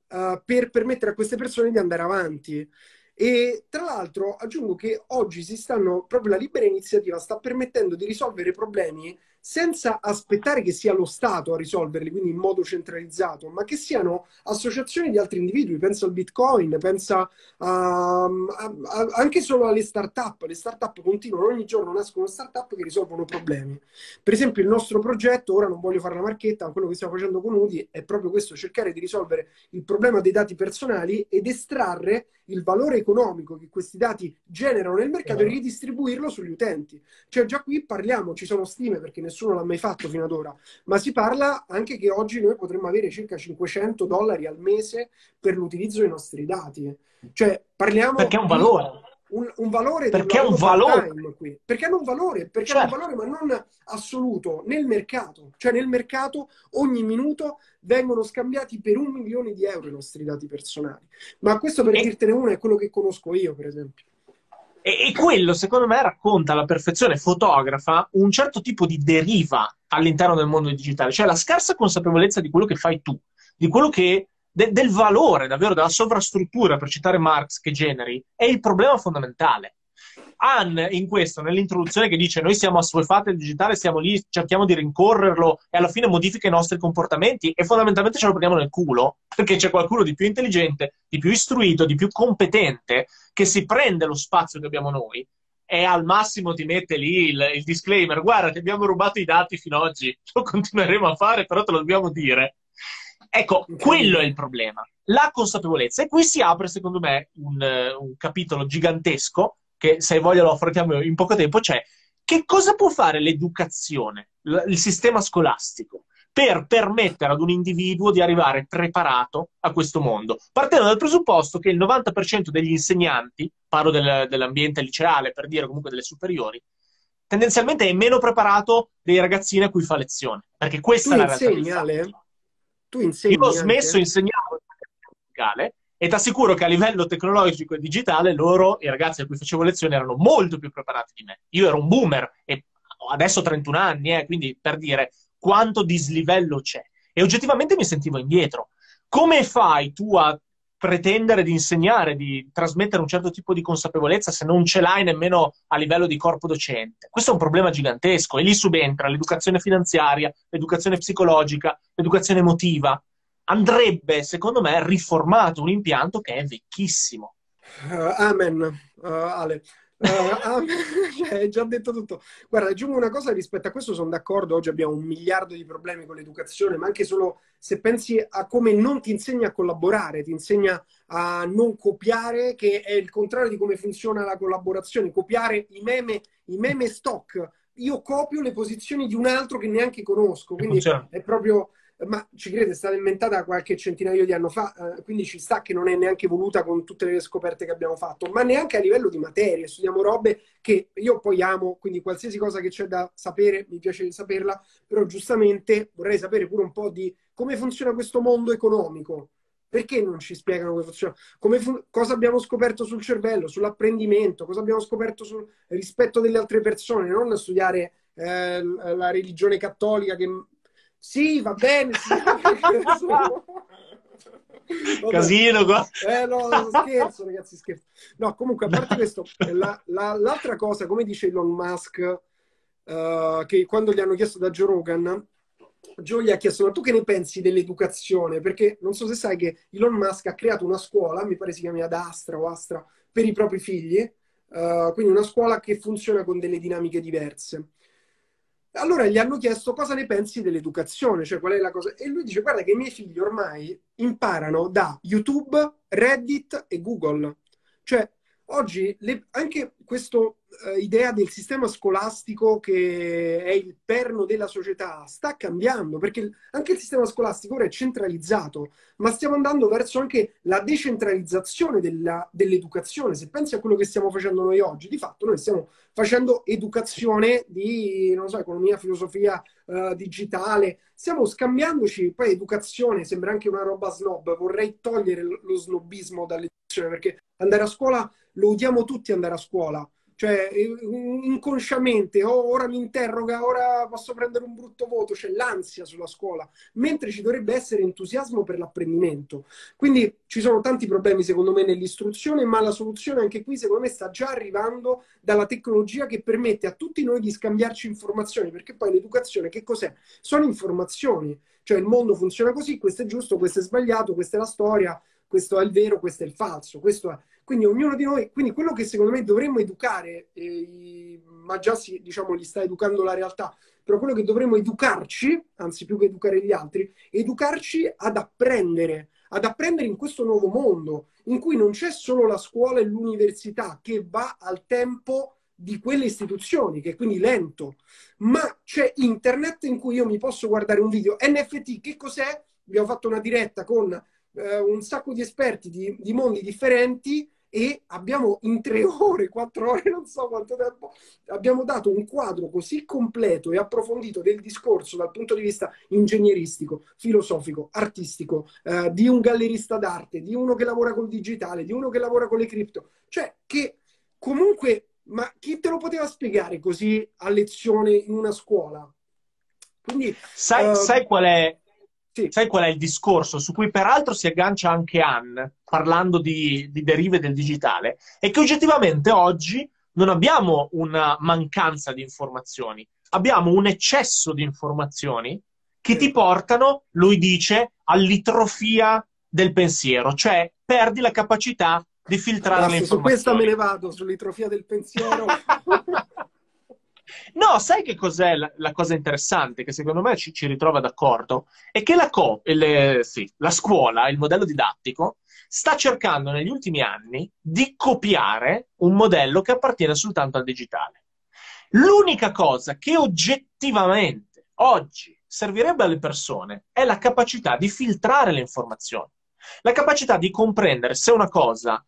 uh, per permettere a queste persone di andare avanti. E tra l'altro aggiungo che oggi si stanno, proprio la libera iniziativa sta permettendo di risolvere problemi senza aspettare che sia lo Stato a risolverli, quindi in modo centralizzato, ma che siano associazioni di altri individui. Pensa al Bitcoin, pensa a, a, a, anche solo alle start-up. Le start-up continuano, ogni giorno nascono start-up che risolvono problemi. Per esempio il nostro progetto, ora non voglio fare la marchetta, ma quello che stiamo facendo con Udi è proprio questo, cercare di risolvere il problema dei dati personali ed estrarre il valore economico che questi dati generano nel mercato e ridistribuirlo sugli utenti. Cioè già qui parliamo, ci sono stime perché nessuno l'ha mai fatto fino ad ora, ma si parla anche che oggi noi potremmo avere circa 500 dollari al mese per l'utilizzo dei nostri dati. Cioè parliamo... Perché è un valore un, un valore perché è un valore qui. perché hanno un valore perché certo. hanno un valore ma non assoluto nel mercato cioè nel mercato ogni minuto vengono scambiati per un milione di euro i nostri dati personali ma questo per e... dirtene uno è quello che conosco io per esempio e, e quello secondo me racconta alla perfezione fotografa un certo tipo di deriva all'interno del mondo digitale cioè la scarsa consapevolezza di quello che fai tu di quello che de- del valore davvero della sovrastruttura, per citare Marx, che generi, è il problema fondamentale. Anne in questo, nell'introduzione che dice noi siamo assuefatti al digitale, siamo lì, cerchiamo di rincorrerlo e alla fine modifica i nostri comportamenti e fondamentalmente ce lo prendiamo nel culo perché c'è qualcuno di più intelligente, di più istruito, di più competente che si prende lo spazio che abbiamo noi e al massimo ti mette lì il, il disclaimer guarda ti abbiamo rubato i dati fino ad oggi, lo continueremo a fare però te lo dobbiamo dire Ecco, quello è il problema, la consapevolezza. E qui si apre, secondo me, un, un capitolo gigantesco, che se voglio lo affrontiamo in poco tempo, cioè che cosa può fare l'educazione, il sistema scolastico, per permettere ad un individuo di arrivare preparato a questo mondo, partendo dal presupposto che il 90% degli insegnanti, parlo del, dell'ambiente liceale per dire comunque delle superiori, tendenzialmente è meno preparato dei ragazzini a cui fa lezione, perché questa tu è la realtà. Tu insegni. Io ho smesso, di insegnare musicale e ti assicuro che a livello tecnologico e digitale loro, i ragazzi a cui facevo lezioni, erano molto più preparati di me. Io ero un boomer e adesso ho 31 anni, eh, quindi per dire quanto dislivello c'è. E oggettivamente mi sentivo indietro. Come fai tu a pretendere di insegnare, di trasmettere un certo tipo di consapevolezza se non ce l'hai nemmeno a livello di corpo docente? Questo è un problema gigantesco e lì subentra l'educazione finanziaria, l'educazione psicologica, l'educazione emotiva. Andrebbe, secondo me, riformato un impianto che è vecchissimo. Uh, amen, uh, Ale. Uh, hai già detto tutto. Guarda, aggiungo una cosa rispetto a questo, sono d'accordo, oggi abbiamo un miliardo di problemi con l'educazione, ma anche solo se pensi a come non ti insegna a collaborare, ti insegna a non copiare, che è il contrario di come funziona la collaborazione, copiare i meme, i meme stock. Io copio le posizioni di un altro che neanche conosco, quindi è proprio ma ci crede, è stata inventata qualche centinaio di anni fa, eh, quindi ci sta che non è neanche voluta con tutte le scoperte che abbiamo fatto, ma neanche a livello di materie. Studiamo robe che io poi amo, quindi qualsiasi cosa che c'è da sapere, mi piace saperla, però giustamente vorrei sapere pure un po' di come funziona questo mondo economico. Perché non ci spiegano come funziona? Come fun- cosa abbiamo scoperto sul cervello, sull'apprendimento, cosa abbiamo scoperto sul rispetto delle altre persone, non studiare eh, la religione cattolica che sì, va bene. Sì. Casino qua. Eh no, scherzo ragazzi, scherzo. No, comunque, a parte questo, la, la, l'altra cosa, come dice Elon Musk, uh, che quando gli hanno chiesto da Joe Rogan, Joe gli ha chiesto, ma tu che ne pensi dell'educazione? Perché non so se sai che Elon Musk ha creato una scuola, mi pare si chiami ad Astra o Astra, per i propri figli, uh, quindi una scuola che funziona con delle dinamiche diverse. Allora gli hanno chiesto cosa ne pensi dell'educazione, cioè qual è la cosa. E lui dice: Guarda, che i miei figli ormai imparano da YouTube, Reddit e Google. Cioè, oggi le, anche questa uh, idea del sistema scolastico che è il perno della società sta cambiando perché anche il sistema scolastico ora è centralizzato, ma stiamo andando verso anche la decentralizzazione della, dell'educazione. Se pensi a quello che stiamo facendo noi oggi, di fatto noi stiamo facendo educazione di, so, economia, filosofia uh, digitale, stiamo scambiandoci, poi educazione sembra anche una roba snob, vorrei togliere lo snobismo dall'educazione perché andare a scuola lo udiamo tutti andare a scuola. Cioè, inconsciamente, oh, ora mi interroga, ora posso prendere un brutto voto, c'è l'ansia sulla scuola, mentre ci dovrebbe essere entusiasmo per l'apprendimento. Quindi ci sono tanti problemi, secondo me, nell'istruzione, ma la soluzione anche qui, secondo me, sta già arrivando dalla tecnologia che permette a tutti noi di scambiarci informazioni, perché poi l'educazione che cos'è? Sono informazioni. Cioè il mondo funziona così, questo è giusto, questo è sbagliato, questa è la storia, questo è il vero, questo è il falso, è quindi ognuno di noi, quindi quello che secondo me dovremmo educare, eh, ma già si, diciamo, gli sta educando la realtà, però quello che dovremmo educarci, anzi più che educare gli altri, educarci ad apprendere, ad apprendere in questo nuovo mondo, in cui non c'è solo la scuola e l'università che va al tempo di quelle istituzioni, che è quindi lento, ma c'è internet in cui io mi posso guardare un video. NFT, che cos'è? Abbiamo fatto una diretta con eh, un sacco di esperti di, di mondi differenti e abbiamo in tre ore, quattro ore, non so quanto tempo, abbiamo dato un quadro così completo e approfondito del discorso dal punto di vista ingegneristico, filosofico, artistico, eh, di un gallerista d'arte, di uno che lavora col digitale, di uno che lavora con le cripto, cioè che comunque, ma chi te lo poteva spiegare così a lezione in una scuola? Quindi, sai, uh, sai qual è sì. Sai qual è il discorso su cui peraltro si aggancia anche Anne, parlando di, di derive del digitale? È che oggettivamente oggi non abbiamo una mancanza di informazioni, abbiamo un eccesso di informazioni che ti portano, lui dice, all'itrofia del pensiero, cioè perdi la capacità di filtrare Adesso, le informazioni. Su questa me ne vado, sull'itrofia del pensiero. No, sai che cos'è la, la, cosa interessante, che secondo me ci, ci ritrova d'accordo? È che la, co- le, sì, la scuola, il modello didattico, sta cercando negli ultimi anni di copiare un modello che appartiene soltanto al digitale. L'unica cosa che oggettivamente oggi servirebbe alle persone è la capacità di filtrare le informazioni, la capacità di comprendere se una cosa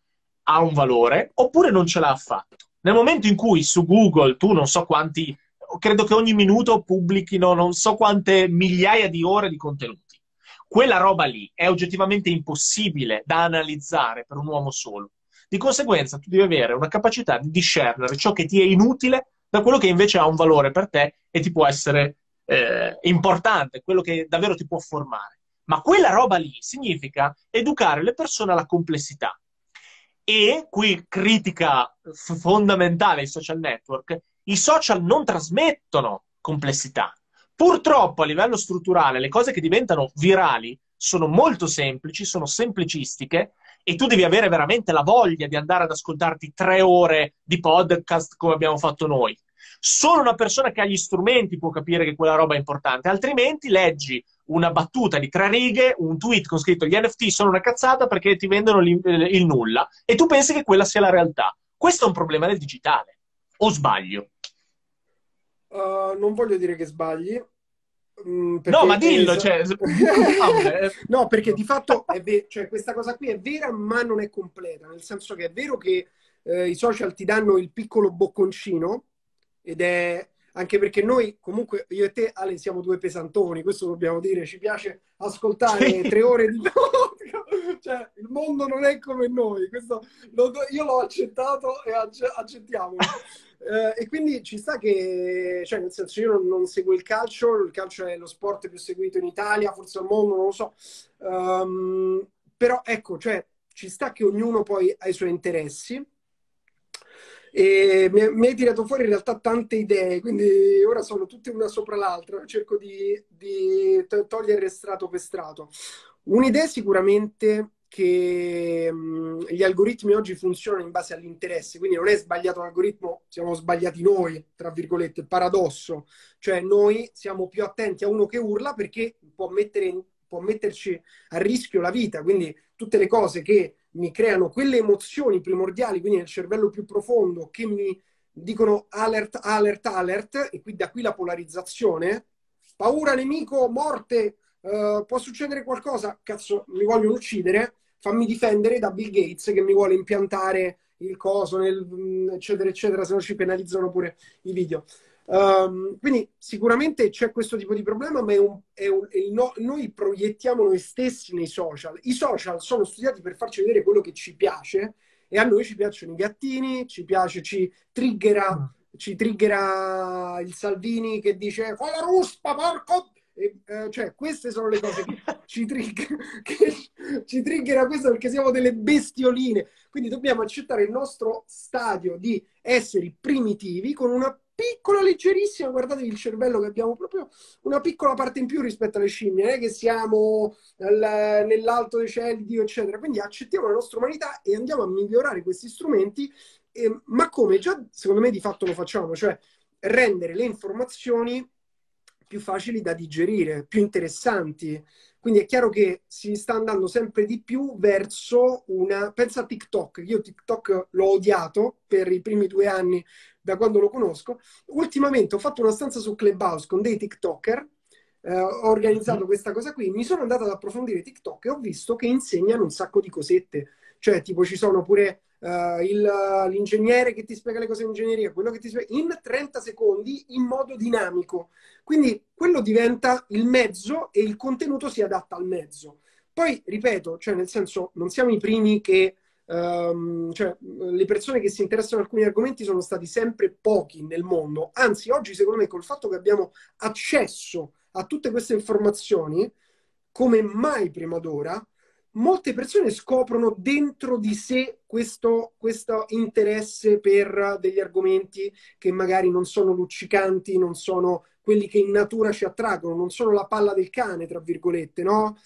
ha un valore oppure non ce l'ha affatto. Nel momento in cui su Google tu non so quanti, credo che ogni minuto pubblichino non so quante migliaia di ore di contenuti, quella roba lì è oggettivamente impossibile da analizzare per un uomo solo. Di conseguenza tu devi avere una capacità di discernere ciò che ti è inutile da quello che invece ha un valore per te e ti può essere eh, importante, quello che davvero ti può formare. Ma quella roba lì significa educare le persone alla complessità. E qui critica fondamentale ai social network, i social non trasmettono complessità. Purtroppo a livello strutturale le cose che diventano virali sono molto semplici, sono semplicistiche e tu devi avere veramente la voglia di andare ad ascoltarti tre ore di podcast come abbiamo fatto noi. Solo una persona che ha gli strumenti può capire che quella roba è importante, altrimenti leggi una battuta di tre righe, un tweet con scritto gli NFT sono una cazzata perché ti vendono il nulla e tu pensi che quella sia la realtà. Questo è un problema del digitale. O sbaglio? Uh, non voglio dire che sbagli, Mm, no, ma dillo, cioè... no, perché di fatto è ver- cioè, questa cosa qui è vera, ma non è completa, nel senso che è vero che eh, i social ti danno il piccolo bocconcino ed è anche perché noi comunque io e te Ale siamo due pesantoni, questo dobbiamo dire, ci piace ascoltare sì. tre ore di cioè il mondo non è come noi, questo lo, io l'ho accettato e accettiamo. eh, e quindi ci sta che, cioè nel senso io non, non, seguo il calcio, il calcio è lo sport più seguito in Italia, forse al mondo, non lo so, um, però ecco, cioè ci sta che ognuno poi ha i suoi interessi e mi, mi, hai tirato fuori in realtà tante idee, quindi ora sono tutte una sopra l'altra, cerco di, di togliere strato per strato. Un'idea sicuramente che mh, gli algoritmi oggi funzionano in base all'interesse, quindi non è sbagliato l'algoritmo, siamo sbagliati noi, tra virgolette, paradosso, cioè noi siamo più attenti a uno che urla perché può, mettere, può metterci a rischio la vita, quindi tutte le cose che mi creano quelle emozioni primordiali, quindi nel cervello più profondo, che mi dicono alert, alert, alert, e qui da qui la polarizzazione, paura, nemico, morte, uh, può succedere qualcosa, cazzo, mi vogliono uccidere, fammi difendere da Bill Gates che mi vuole impiantare il coso, nel, eccetera, eccetera, se no ci penalizzano pure i video. Um, quindi sicuramente c'è questo tipo di problema, ma è un, è un, è no, noi proiettiamo noi stessi nei social. I social sono studiati per farci vedere quello che ci piace e a noi ci piacciono i gattini, ci piace, ci triggera, mm. ci triggera il Salvini che dice fa la ruspa, porco! E, eh, cioè, queste sono le cose che ci, trigger, che ci triggera questo perché siamo delle bestioline. Quindi dobbiamo accettare il nostro stadio di esseri primitivi con una piccola, leggerissima, guardatevi il cervello che abbiamo proprio una piccola parte in più rispetto alle scimmie, non è che siamo nel, nell'alto dei cieli, Dio, eccetera. Quindi accettiamo la nostra umanità e andiamo a migliorare questi strumenti, eh, ma come già secondo me di fatto lo facciamo, cioè rendere le informazioni più facili da digerire, più interessanti. Quindi è chiaro che si sta andando sempre di più verso una... Pensa a TikTok, io TikTok l'ho odiato per i primi due anni da quando lo conosco. Ultimamente ho fatto una stanza su Clubhouse con dei TikToker, eh, ho organizzato mm-hmm. questa cosa qui, mi sono andato ad approfondire TikTok e ho visto che insegnano un sacco di cosette. Cioè, tipo, ci sono pure uh, il, l'ingegnere che ti spiega le cose in ingegneria, quello che ti spiega in 30 secondi in modo dinamico. Quindi quello diventa il mezzo e il contenuto si adatta al mezzo. Poi, ripeto, cioè nel senso, non siamo i primi che Um, cioè, le persone che si interessano a alcuni argomenti sono stati sempre pochi nel mondo. Anzi, oggi, secondo me, col fatto che abbiamo accesso a tutte queste informazioni, come mai prima d'ora, molte persone scoprono dentro di sé questo, questo interesse per degli argomenti che magari non sono luccicanti, non sono quelli che in natura ci attraggono, non sono la palla del cane, tra virgolette, no?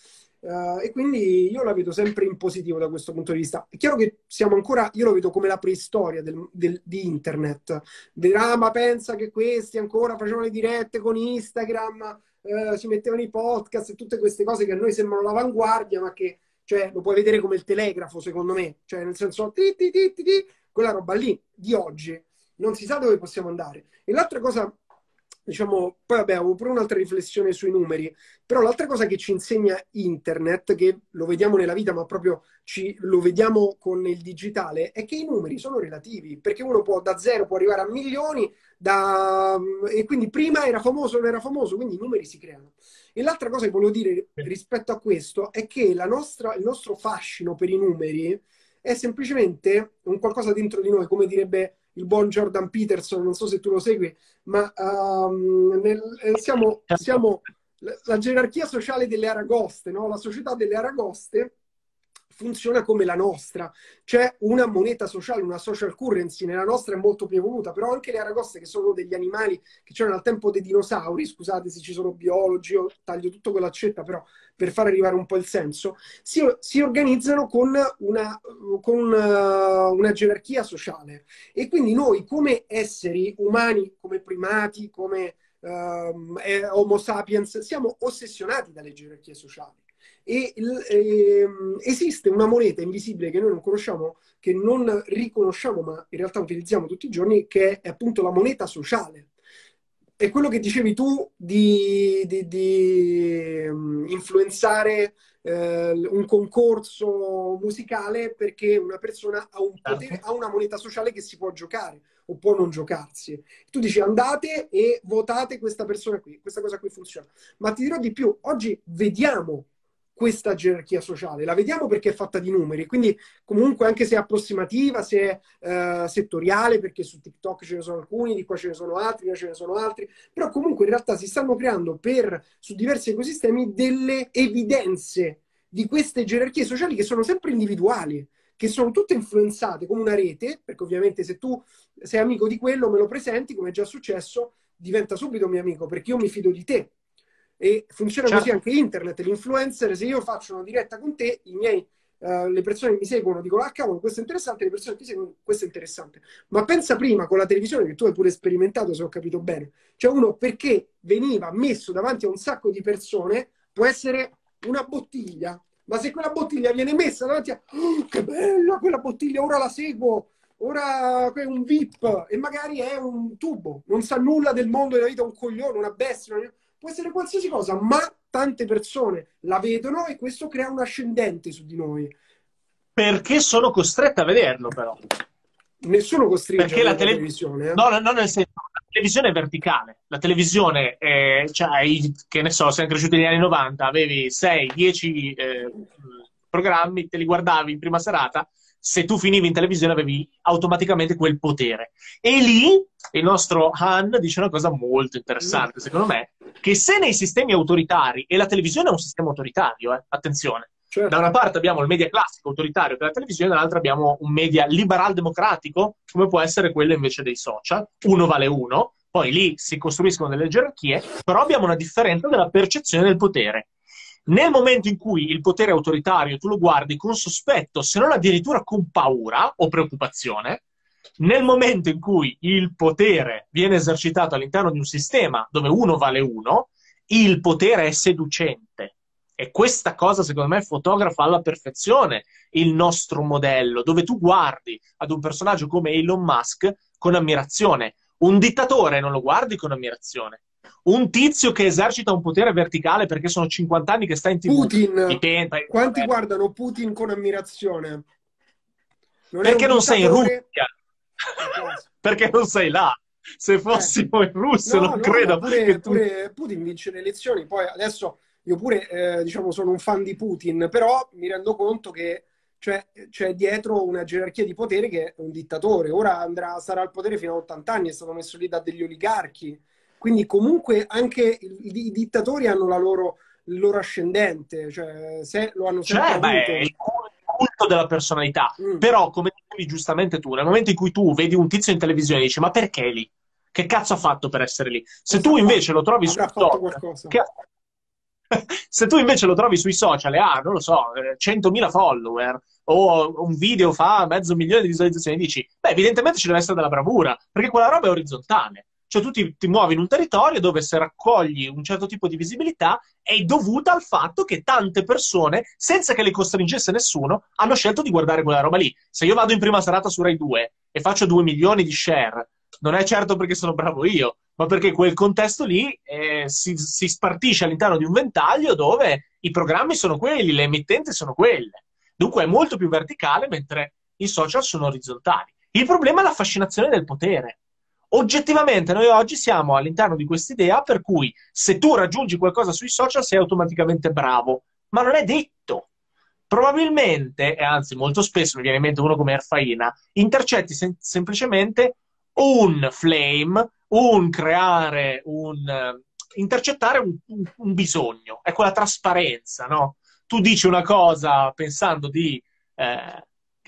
Uh, e quindi io la vedo sempre in positivo da questo punto di vista. È chiaro che siamo ancora, io lo vedo come la preistoria del, del, di internet. Vedrà, ma pensa che questi ancora facevano le dirette con Instagram, uh, si mettevano i podcast e tutte queste cose che a noi sembrano l'avanguardia, ma che cioè, lo puoi vedere come il telegrafo, secondo me. Cioè, nel senso, ti, ti, ti, quella roba lì di oggi non si sa dove possiamo andare. E l'altra cosa diciamo, poi vabbè, avevo pure un'altra riflessione sui numeri, però l'altra cosa che ci insegna internet, che lo vediamo nella vita, ma proprio ci, lo vediamo con il digitale, è che i numeri sono relativi, perché uno può da zero può arrivare a milioni, da, e quindi prima era famoso, non era famoso, quindi i numeri si creano. E l'altra cosa che volevo dire rispetto a questo è che nostra, il nostro fascino per i numeri è semplicemente un qualcosa dentro di noi, come direbbe il buon Jordan Peterson, non so se tu lo segui, ma um, nel, eh, siamo, siamo la, la, gerarchia sociale delle aragoste, no? la società delle aragoste funziona come la nostra. C'è una moneta sociale, una social currency, nella nostra è molto più evoluta, però anche le aragoste, che sono degli animali che c'erano al tempo dei dinosauri, scusate se ci sono biologi, io taglio tutto con l'accetta, però per far arrivare un po' il senso, si, si organizzano con, una, con una, una gerarchia sociale. E quindi noi come esseri umani, come primati, come um, Homo sapiens, siamo ossessionati dalle gerarchie sociali e eh, esiste una moneta invisibile che noi non conosciamo, che non riconosciamo, ma in realtà utilizziamo tutti i giorni, che è appunto la moneta sociale. è quello che dicevi tu di, di, di um, influenzare eh, un concorso musicale perché una persona ha, un potere, certo. ha una moneta sociale che si può giocare o può non giocarsi. Tu dici andate e votate questa persona qui, questa cosa qui funziona. Ma ti dirò di più, oggi vediamo questa gerarchia sociale, la vediamo perché è fatta di numeri, quindi comunque anche se è approssimativa, se è uh, settoriale, perché su TikTok ce ne sono alcuni, di qua ce ne sono altri, qua ce ne sono altri, però comunque in realtà si stanno creando per, su diversi ecosistemi delle evidenze di queste gerarchie sociali che sono sempre individuali, che sono tutte influenzate come una rete, perché ovviamente se tu sei amico di quello, me lo presenti, come è già successo, diventa subito mio amico, perché io mi fido di te, e funziona certo. così anche internet, l'influencer, se io faccio una diretta con te, i miei, uh, le persone che mi seguono dicono, ah cavolo, questo è interessante, le persone che ti seguono, questo è interessante. Ma pensa prima con la televisione, che tu hai pure sperimentato, se ho capito bene. Cioè uno, perché veniva messo davanti a un sacco di persone, può essere una bottiglia, ma se quella bottiglia viene messa davanti a, oh, che bella quella bottiglia, ora la seguo, ora è un VIP, e magari è un tubo, non sa nulla del mondo della vita, un coglione, una bestia, una può essere qualsiasi cosa, ma tante persone la vedono e questo crea un ascendente su di noi. Perché sono costrette a vederlo, però. Nessuno costringe Perché la tele... televisione. Eh? No, no, nel senso, la televisione è verticale. La televisione, è, cioè, che ne so, siamo cresciuti negli anni 90, avevi 6-10 eh, programmi, te li guardavi in prima serata, se tu finivi in televisione avevi automaticamente quel potere. E lì il nostro Han dice una cosa molto interessante, secondo me, che se nei sistemi autoritari, e la televisione è un sistema autoritario, eh, attenzione, certo. da una parte abbiamo il media classico autoritario per la televisione, dall'altra abbiamo un media liberal democratico, come può essere quello invece dei social, uno vale uno, poi lì si costruiscono delle gerarchie, però abbiamo una differenza della percezione del potere. Nel momento in cui il potere autoritario tu lo guardi con sospetto, se non addirittura con paura o preoccupazione, nel momento in cui il potere viene esercitato all'interno di un sistema dove uno vale uno, il potere è seducente. E questa cosa, secondo me, fotografa alla perfezione il nostro modello, dove tu guardi ad un personaggio come Elon Musk con ammirazione. Un dittatore non lo guardi con ammirazione, un tizio che esercita un potere verticale perché sono 50 anni che sta in TV. Putin. Dipende, Quanti guardano Putin con ammirazione? Non perché non sei in Russia? perché non sei là? Se fossimo eh. in Russia, no, non no, credo. Pure, che tu... pure Putin vince le elezioni. Poi adesso io pure, eh, diciamo, sono un fan di Putin, però mi rendo conto che cioè, c'è dietro una gerarchia di potere che è un dittatore. Ora andrà, sarà al potere fino a 80 anni, è stato messo lì da degli oligarchi quindi comunque anche i, dittatori hanno la loro, il loro ascendente, cioè se lo hanno sempre cioè, avuto. Beh, il culto della personalità. Mm. Però, come dicevi giustamente tu, nel momento in cui tu vedi un tizio in televisione e dici ma perché lì? Che cazzo ha fatto per essere lì? Se Cosa tu invece lo trovi su social, che... se tu invece lo trovi sui social e ha, non lo so, 100.000 eh, follower o un video fa mezzo milione di visualizzazioni, dici, beh, evidentemente ci deve essere della bravura, perché quella roba è orizzontale. Cioè tu ti, ti, muovi in un territorio dove se raccogli un certo tipo di visibilità è dovuta al fatto che tante persone, senza che le costringesse nessuno, hanno scelto di guardare quella roba lì. Se io vado in prima serata su Rai 2 e faccio 2 milioni di share, non è certo perché sono bravo io, ma perché quel contesto lì eh, si, si spartisce all'interno di un ventaglio dove i programmi sono quelli, le emittenti sono quelle. Dunque è molto più verticale, mentre i social sono orizzontali. Il problema è la fascinazione del potere oggettivamente noi oggi siamo all'interno di quest'idea per cui se tu raggiungi qualcosa sui social sei automaticamente bravo, ma non è detto. Probabilmente, e anzi molto spesso mi viene in mente uno come Erfaina, intercetti sem- semplicemente un flame, un creare, un intercettare un, un, un, bisogno, è quella trasparenza, no? Tu dici una cosa pensando di eh,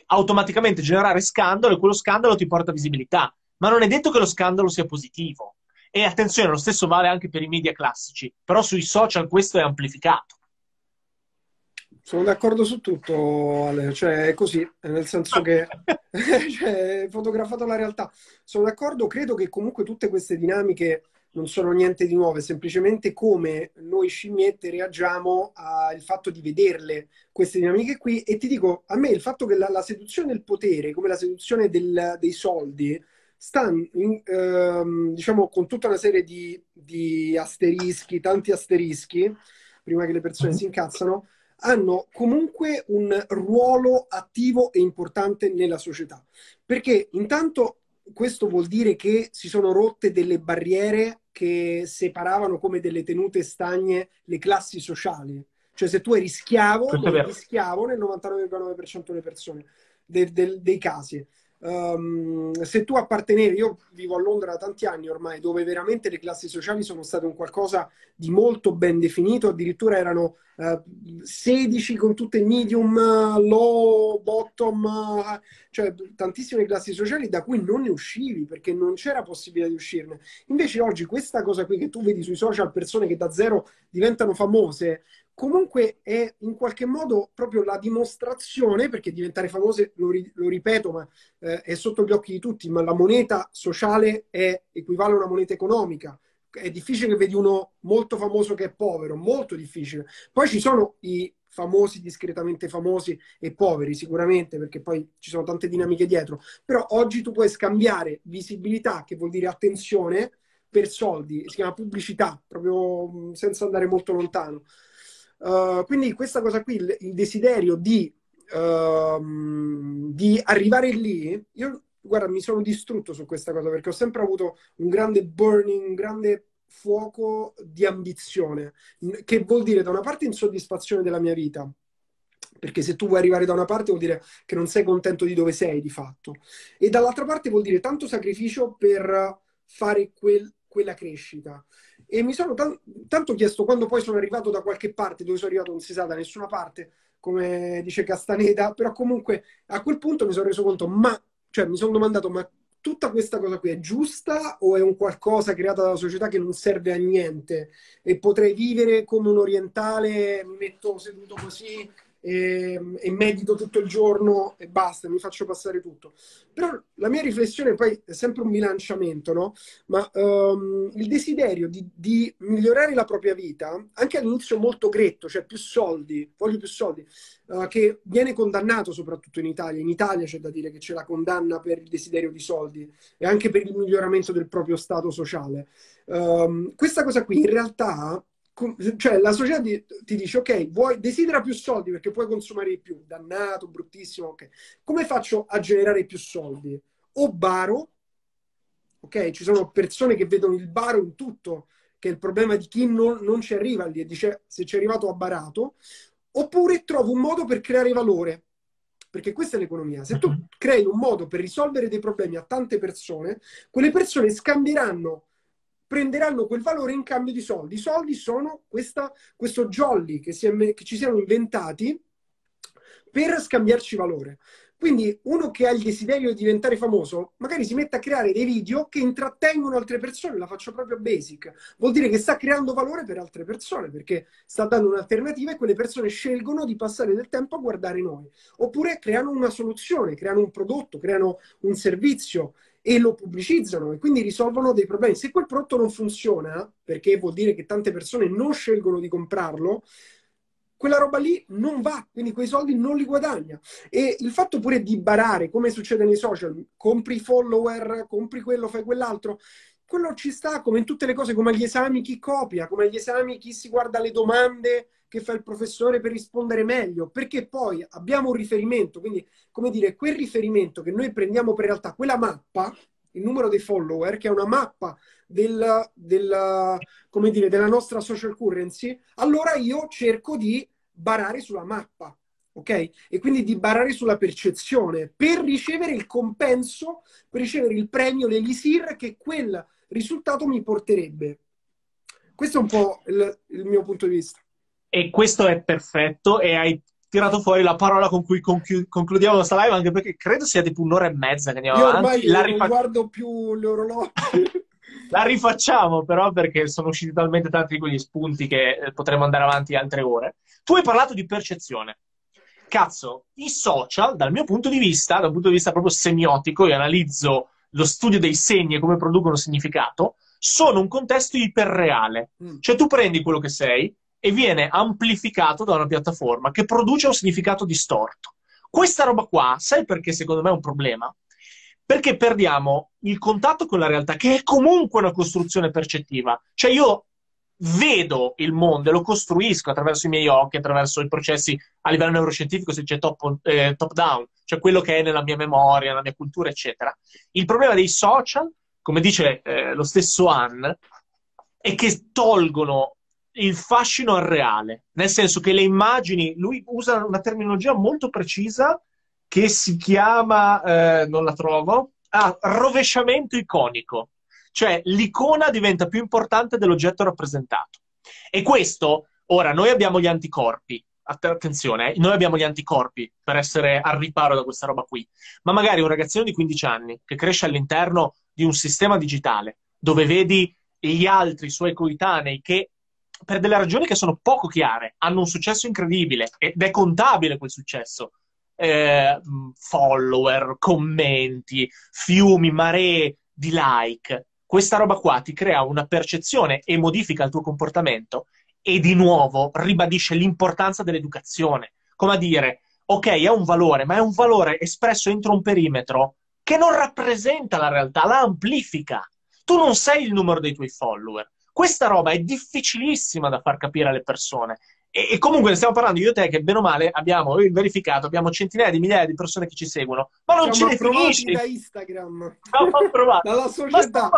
automaticamente generare scandalo e quello scandalo ti porta visibilità ma non è detto che lo scandalo sia positivo. E attenzione, lo stesso vale anche per i media classici, però sui social questo è amplificato. Sono d'accordo su tutto, Ale, cioè è così, nel senso che cioè, è fotografato la realtà. Sono d'accordo, credo che comunque tutte queste dinamiche non sono niente di nuove, semplicemente come noi scimmiette reagiamo al fatto di vederle, queste dinamiche qui. E ti dico, a me il fatto che la, la seduzione del potere, come la seduzione del, dei soldi, sta in, ehm, diciamo con tutta una serie di, di, asterischi, tanti asterischi, prima che le persone mm-hmm. si incazzano, hanno comunque un ruolo attivo e importante nella società. Perché intanto questo vuol dire che si sono rotte delle barriere che separavano come delle tenute stagne le classi sociali. Cioè se tu eri schiavo, eri schiavo nel 99,9% delle persone, de, de, dei casi. Um, se tu appartenevi, io vivo a Londra da tanti anni ormai, dove veramente le classi sociali sono state un qualcosa di molto ben definito, addirittura erano uh, 16 con tutte medium, low, bottom, uh, cioè tantissime classi sociali da cui non ne uscivi perché non c'era possibilità di uscirne. Invece oggi questa cosa qui che tu vedi sui social, persone che da zero diventano famose, comunque è in qualche modo proprio la dimostrazione, perché diventare famose, lo, ri- lo ripeto, ma eh, è sotto gli occhi di tutti, ma la moneta sociale è, equivale a una moneta economica. È difficile che vedi uno molto famoso che è povero, molto difficile. Poi ci sono i famosi, discretamente famosi e poveri, sicuramente, perché poi ci sono tante dinamiche dietro. Però oggi tu puoi scambiare visibilità, che vuol dire attenzione, per soldi, si chiama pubblicità, proprio senza andare molto lontano. Uh, quindi questa cosa qui, il, il desiderio di, uh, di, arrivare lì, io guarda, mi sono distrutto su questa cosa perché ho sempre avuto un grande burning, un grande fuoco di ambizione, che vuol dire da una parte insoddisfazione della mia vita, perché se tu vuoi arrivare da una parte vuol dire che non sei contento di dove sei di fatto, e dall'altra parte vuol dire tanto sacrificio per fare quel, quella crescita. E mi sono t- tanto chiesto quando poi sono arrivato da qualche parte, dove sono arrivato non si sa da nessuna parte, come dice Castaneda, però comunque a quel punto mi sono reso conto, ma, cioè mi sono domandato, ma tutta questa cosa qui è giusta o è un qualcosa creato dalla società che non serve a niente? E potrei vivere come un orientale, mi metto seduto così e, e, medito tutto il giorno e basta, mi faccio passare tutto. Però la mia riflessione poi è sempre un bilanciamento, no? Ma um, il desiderio di, di, migliorare la propria vita, anche all'inizio molto gretto, cioè più soldi, voglio più soldi, uh, che viene condannato soprattutto in Italia. In Italia c'è da dire che c'è la condanna per il desiderio di soldi e anche per il miglioramento del proprio stato sociale. Um, questa cosa qui in realtà cioè la società ti, ti, dice ok, vuoi, desidera più soldi perché puoi consumare di più, dannato, bruttissimo, ok. Come faccio a generare più soldi? O baro, ok? Ci sono persone che vedono il baro in tutto, che è il problema di chi non, non ci arriva lì e dice se ci è arrivato ha barato, oppure trovo un modo per creare valore. Perché questa è l'economia. Se tu mhm. crei un modo per risolvere dei problemi a tante persone, quelle persone scambieranno prenderanno quel valore in cambio di soldi. I soldi sono questa, questo jolly che, si è, che ci siamo inventati per scambiarci valore. Quindi uno che ha il desiderio di diventare famoso, magari si mette a creare dei video che intrattengono altre persone, la faccio proprio basic. Vuol dire che sta creando valore per altre persone, perché sta dando un'alternativa e quelle persone scelgono di passare del tempo a guardare noi. Oppure creano una soluzione, creano un prodotto, creano un servizio e lo pubblicizzano e quindi risolvono dei problemi. Se quel prodotto non funziona, perché vuol dire che tante persone non scelgono di comprarlo, quella roba lì non va, quindi quei soldi non li guadagna. E il fatto pure di barare, come succede nei social, compri follower, compri quello, fai quell'altro, quello ci sta come in tutte le cose, come agli esami chi copia, come agli esami chi si guarda le domande che fa il professore per rispondere meglio, perché poi abbiamo un riferimento, quindi come dire, quel riferimento che noi prendiamo per realtà, quella mappa, il numero dei follower, che è una mappa del, del, dire, della nostra social currency, allora io cerco di barare sulla mappa. Ok? E quindi di barare sulla percezione per ricevere il compenso, per ricevere il premio, l'elisir che quel risultato mi porterebbe. Questo è un po' il, il mio punto di vista. E questo è perfetto e hai tirato fuori la parola con cui conclu- concludiamo questa live, anche perché credo sia tipo un'ora e mezza che andiamo Io avanti. Ormai la rifa- non guardo più gli orologi. la rifacciamo però perché sono usciti talmente tanti di quegli spunti che eh, potremmo andare avanti altre ore. Tu hai parlato di percezione. Cazzo, i social, dal mio punto di vista, dal punto di vista proprio semiotico, io analizzo lo studio dei segni e come producono significato, sono un contesto iperreale. Mm. Cioè tu prendi quello che sei, e viene amplificato da una piattaforma che produce un significato distorto. Questa roba qua, sai perché secondo me è un problema? Perché perdiamo il contatto con la realtà, che è comunque una costruzione percettiva. Cioè io vedo il mondo e lo costruisco attraverso i miei occhi, attraverso i processi a livello neuroscientifico, se c'è top, eh, top down, cioè quello che è nella mia memoria, nella mia cultura, eccetera. Il problema dei social, come dice eh, lo stesso Anne, è che tolgono il fascino al reale, nel senso che le immagini, lui usa una terminologia molto precisa che si chiama, eh, non la trovo, ah, rovesciamento iconico, cioè l'icona diventa più importante dell'oggetto rappresentato. E questo, ora, noi abbiamo gli anticorpi, attenzione, eh, noi abbiamo gli anticorpi per essere al riparo da questa roba qui, ma magari un ragazzino di 15 anni che cresce all'interno di un sistema digitale dove vedi gli altri suoi coetanei che per delle ragioni che sono poco chiare hanno un successo incredibile ed è contabile quel successo. Eh, follower, commenti, fiumi, maree di like. Questa roba qua ti crea una percezione e modifica il tuo comportamento e di nuovo ribadisce l'importanza dell'educazione. Come a dire, ok, è un valore, ma è un valore espresso entro un perimetro che non rappresenta la realtà, la amplifica. Tu non sei il numero dei tuoi follower. Questa roba è difficilissima da far capire alle persone. E, e, comunque ne stiamo parlando io e te che bene o male abbiamo verificato, abbiamo centinaia di migliaia di persone che ci seguono, ma non Siamo ci definisce. da Instagram. Dalla società.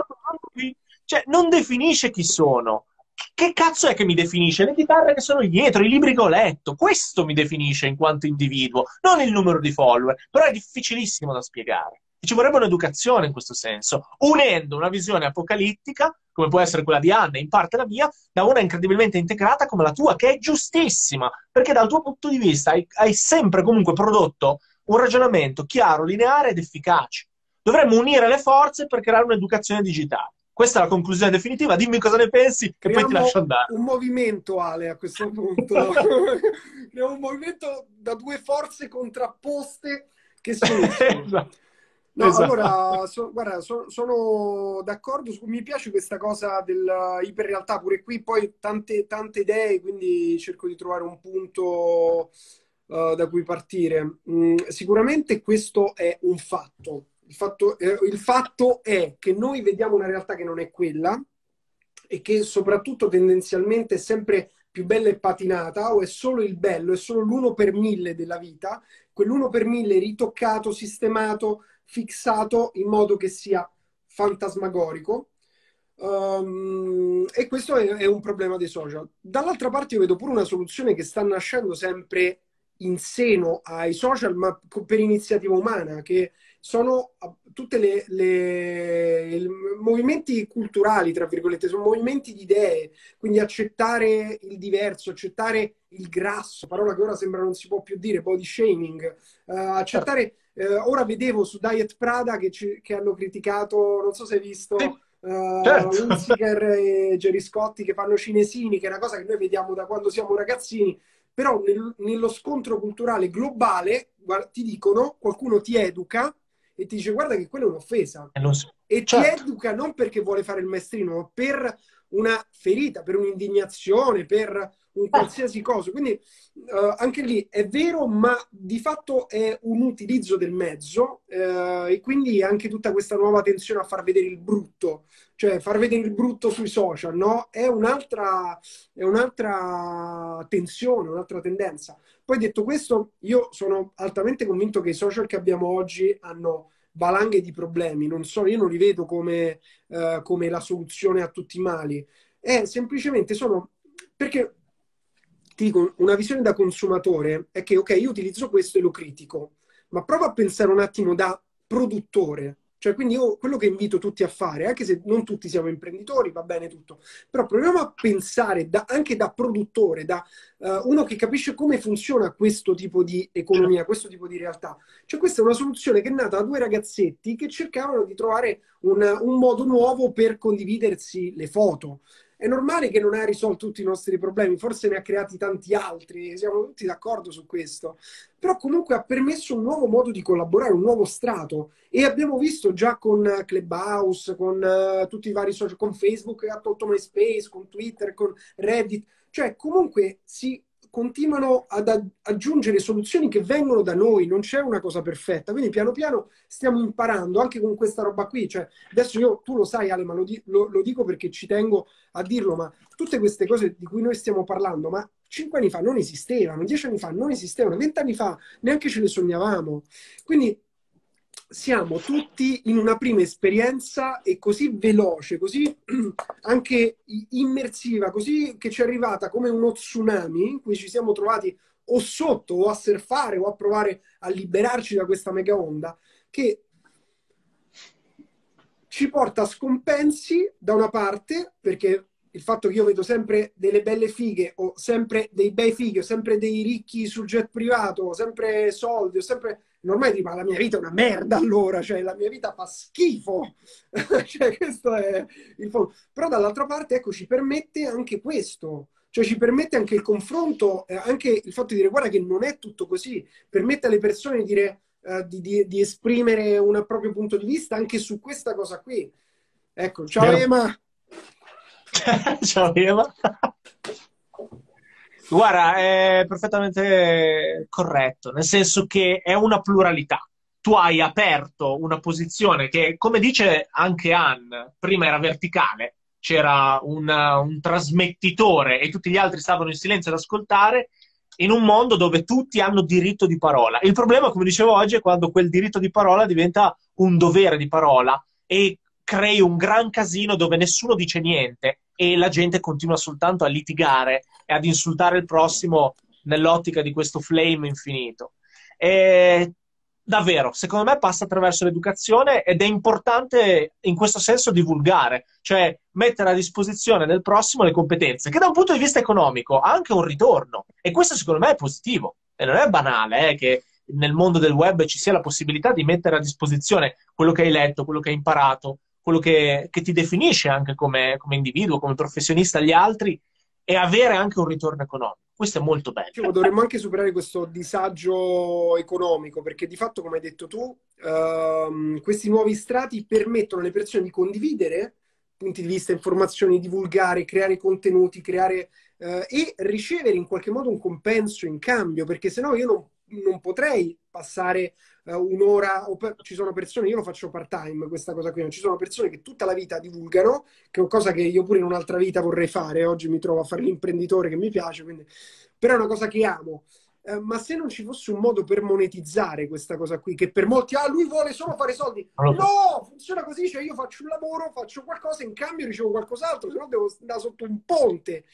Cioè, non definisce chi sono. Che cazzo è che mi definisce? Le chitarre che sono dietro, i libri che ho letto. Questo mi definisce in quanto individuo, non il numero di follower. Però è difficilissimo da spiegare. E ci vorrebbe un'educazione in questo senso, unendo una visione apocalittica, come può essere quella di Anna, in parte la mia, da una incredibilmente integrata come la tua, che è giustissima, perché dal tuo punto di vista hai, hai sempre comunque prodotto un ragionamento chiaro, lineare ed efficace. Dovremmo unire le forze per creare un'educazione digitale. Questa è la conclusione definitiva. Dimmi cosa ne pensi, che Creiamo poi ti lascio andare. Un movimento, Ale, a questo punto. Creiamo un movimento da due forze contrapposte che sono. esatto. No, esatto. allora, so, guarda, so, sono d'accordo, mi piace questa cosa dell'iperrealtà, pure qui poi tante, tante idee, quindi cerco di trovare un punto uh, da cui partire. Mm, sicuramente questo è un fatto. Il fatto, eh, il fatto è che noi vediamo una realtà che non è quella e che soprattutto tendenzialmente è sempre più bella e patinata o è solo il bello, è solo l'uno per mille della vita, quell'uno per mille ritoccato, sistemato, fissato in modo che sia fantasmagorico. Um, e questo è, è, un problema dei social. Dall'altra parte, io vedo pure una soluzione che sta nascendo sempre in seno ai social, ma per iniziativa umana, che sono tutti i movimenti culturali, tra virgolette, sono movimenti di idee, quindi accettare il diverso, accettare il grasso, parola che ora sembra non si può più dire, body shaming, uh, accettare eh, ora vedevo su Diet Prada che, ci, che, hanno criticato, non so se hai visto, sì. uh, certo. Unziker e Jerry Scotti che fanno cinesini, che è una cosa che noi vediamo da quando siamo ragazzini, però nel, nello scontro culturale globale guarda, ti dicono, qualcuno ti educa e ti dice guarda che quella è un'offesa. So. E certo. ti educa non perché vuole fare il maestrino, ma per una ferita, per un'indignazione, per un qualsiasi cosa. Quindi uh, anche lì è vero, ma di fatto è un utilizzo del mezzo uh, e quindi anche tutta questa nuova tensione a far vedere il brutto, cioè far vedere il brutto sui social, no? È un'altra, è un'altra tensione, un'altra tendenza. Poi detto questo, io sono altamente convinto che i social che abbiamo oggi hanno valanghe di problemi, non so, io non li vedo come, uh, come la soluzione a tutti i mali, è semplicemente sono perché ti dico, una visione da consumatore è che, ok, io utilizzo questo e lo critico, ma prova a pensare un attimo da produttore. Cioè, quindi io quello che invito tutti a fare, anche se non tutti siamo imprenditori, va bene tutto, però proviamo a pensare da, anche da produttore, da uh, uno che capisce come funziona questo tipo di economia, questo tipo di realtà. Cioè, questa è una soluzione che è nata da due ragazzetti che cercavano di trovare un, un modo nuovo per condividersi le foto. È normale che non ha risolto tutti i nostri problemi, forse ne ha creati tanti altri, siamo tutti d'accordo su questo, però comunque ha permesso un nuovo modo di collaborare, un nuovo strato e abbiamo visto già con Clubhouse, con uh, tutti i vari social, con Facebook che ha tolto MySpace, con Twitter, con Reddit, cioè comunque si continuano ad aggiungere soluzioni che vengono da noi, non c'è una cosa perfetta. Quindi piano piano stiamo imparando anche con questa roba qui. Cioè, adesso io, tu lo sai Ale, ma lo, lo, lo dico perché ci tengo a dirlo, ma tutte queste cose di cui noi stiamo parlando, ma cinque anni fa non esistevano, dieci anni fa non esistevano, vent'anni fa neanche ce le sognavamo. Quindi siamo tutti in una prima esperienza e così veloce, così anche immersiva, così che ci è arrivata come uno tsunami in cui ci siamo trovati o sotto o a surfare o a provare a liberarci da questa mega onda che ci porta a scompensi da una parte perché il fatto che io vedo sempre delle belle fighe o sempre dei bei fighi o sempre dei ricchi sul jet privato o sempre soldi o sempre ormai dico, ma la mia vita è una merda allora, cioè la mia vita fa schifo, cioè questo è il fondo. Però dall'altra parte, ecco, ci permette anche questo, cioè ci permette anche il confronto, eh, anche il fatto di dire guarda che non è tutto così, permette alle persone di dire, uh, di, di, di, esprimere un proprio punto di vista anche su questa cosa qui. Ecco, ciao. Ema. ciao Ema. Guarda, è perfettamente corretto, nel senso che è una pluralità. Tu hai aperto una posizione che, come dice anche Anne, prima era verticale, c'era un, un trasmettitore e tutti gli altri stavano in silenzio ad ascoltare, in un mondo dove tutti hanno diritto di parola. Il problema, come dicevo oggi, è quando quel diritto di parola diventa un dovere di parola e crei un gran casino dove nessuno dice niente e la gente continua soltanto a litigare e ad insultare il prossimo nell'ottica di questo flame infinito. E davvero, secondo me passa attraverso l'educazione ed è importante in questo senso divulgare, cioè mettere a disposizione del prossimo le competenze, che da un punto di vista economico ha anche un ritorno. E questo secondo me è positivo. E non è banale eh, che nel mondo del web ci sia la possibilità di mettere a disposizione quello che hai letto, quello che hai imparato, quello che, che ti definisce anche come, come, individuo, come professionista agli altri e avere anche un ritorno economico. Questo è molto bello. Cioè, dovremmo anche superare questo disagio economico, perché di fatto, come hai detto tu, uh, questi nuovi strati permettono alle persone di condividere punti di vista, informazioni, divulgare, creare contenuti, creare uh, e ricevere in qualche modo un compenso in cambio, perché se no io non non potrei passare uh, un'ora, per, ci sono persone, io lo faccio part time questa cosa qui, non ci sono persone che tutta la vita divulgano, che è una cosa che io pure in un'altra vita vorrei fare, oggi mi trovo a fare l'imprenditore che mi piace, quindi... però è una cosa che amo. Uh, ma se non ci fosse un modo per monetizzare questa cosa qui, che per molti, ah, lui vuole solo fare soldi. No, funziona così, cioè io faccio un lavoro, faccio qualcosa, in cambio ricevo qualcos'altro, se no devo andare sotto un ponte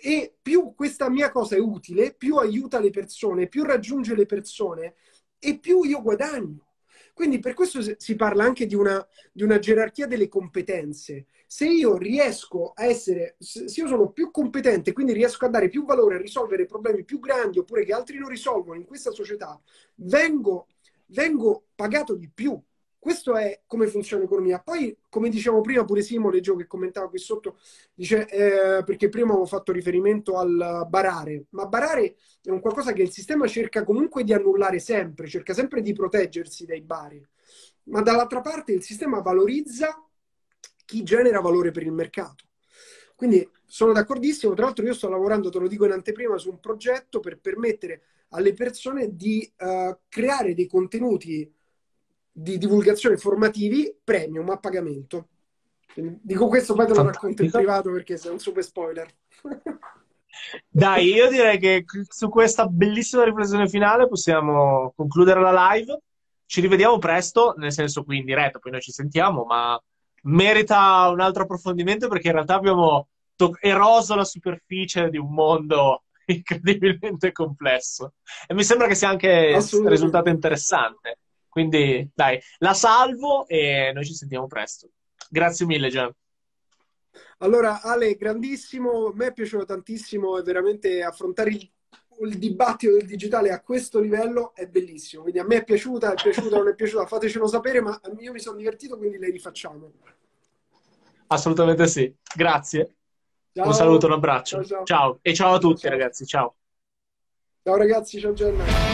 e più questa mia cosa è utile, più aiuta le persone, più raggiunge le persone e più io guadagno. Quindi per questo si parla anche di una, di una, gerarchia delle competenze. Se io riesco a essere, se io sono più competente, quindi riesco a dare più valore, a risolvere problemi più grandi oppure che altri non risolvono in questa società, vengo, vengo pagato di più questo è come funziona l'economia. Poi, come diciamo prima, pure Simo, leggevo che commentava qui sotto, dice, eh, perché prima avevo fatto riferimento al barare, ma barare è un qualcosa che il sistema cerca comunque di annullare sempre, cerca sempre di proteggersi dai bari. Ma dall'altra parte il sistema valorizza chi genera valore per il mercato. Quindi sono d'accordissimo, tra l'altro io sto lavorando, te lo dico in anteprima, su un progetto per permettere alle persone di uh, creare dei contenuti di divulgazione formativi premium a pagamento. Dico questo, poi te lo racconto in privato perché sei un super spoiler. Dai, io direi che su questa bellissima riflessione finale possiamo concludere la live. Ci rivediamo presto, nel senso qui in diretta, poi noi ci sentiamo, ma merita un altro approfondimento perché in realtà abbiamo to- eroso la superficie di un mondo incredibilmente complesso. E mi sembra che sia anche risultato interessante. Quindi dai, la salvo e noi ci sentiamo presto. Grazie mille, Gian. Allora, Ale, grandissimo, a me è piaciuto tantissimo e veramente affrontare il, il, dibattito del digitale a questo livello è bellissimo. Quindi a me è piaciuta, è piaciuta, non è piaciuta, fatecelo sapere, ma io mi sono divertito, quindi le rifacciamo. Assolutamente sì. Grazie. Ciao. Un saluto, un abbraccio. Ciao, ciao. ciao. e ciao a tutti, ciao. ragazzi. Ciao. Ciao ragazzi, ciao Gianna.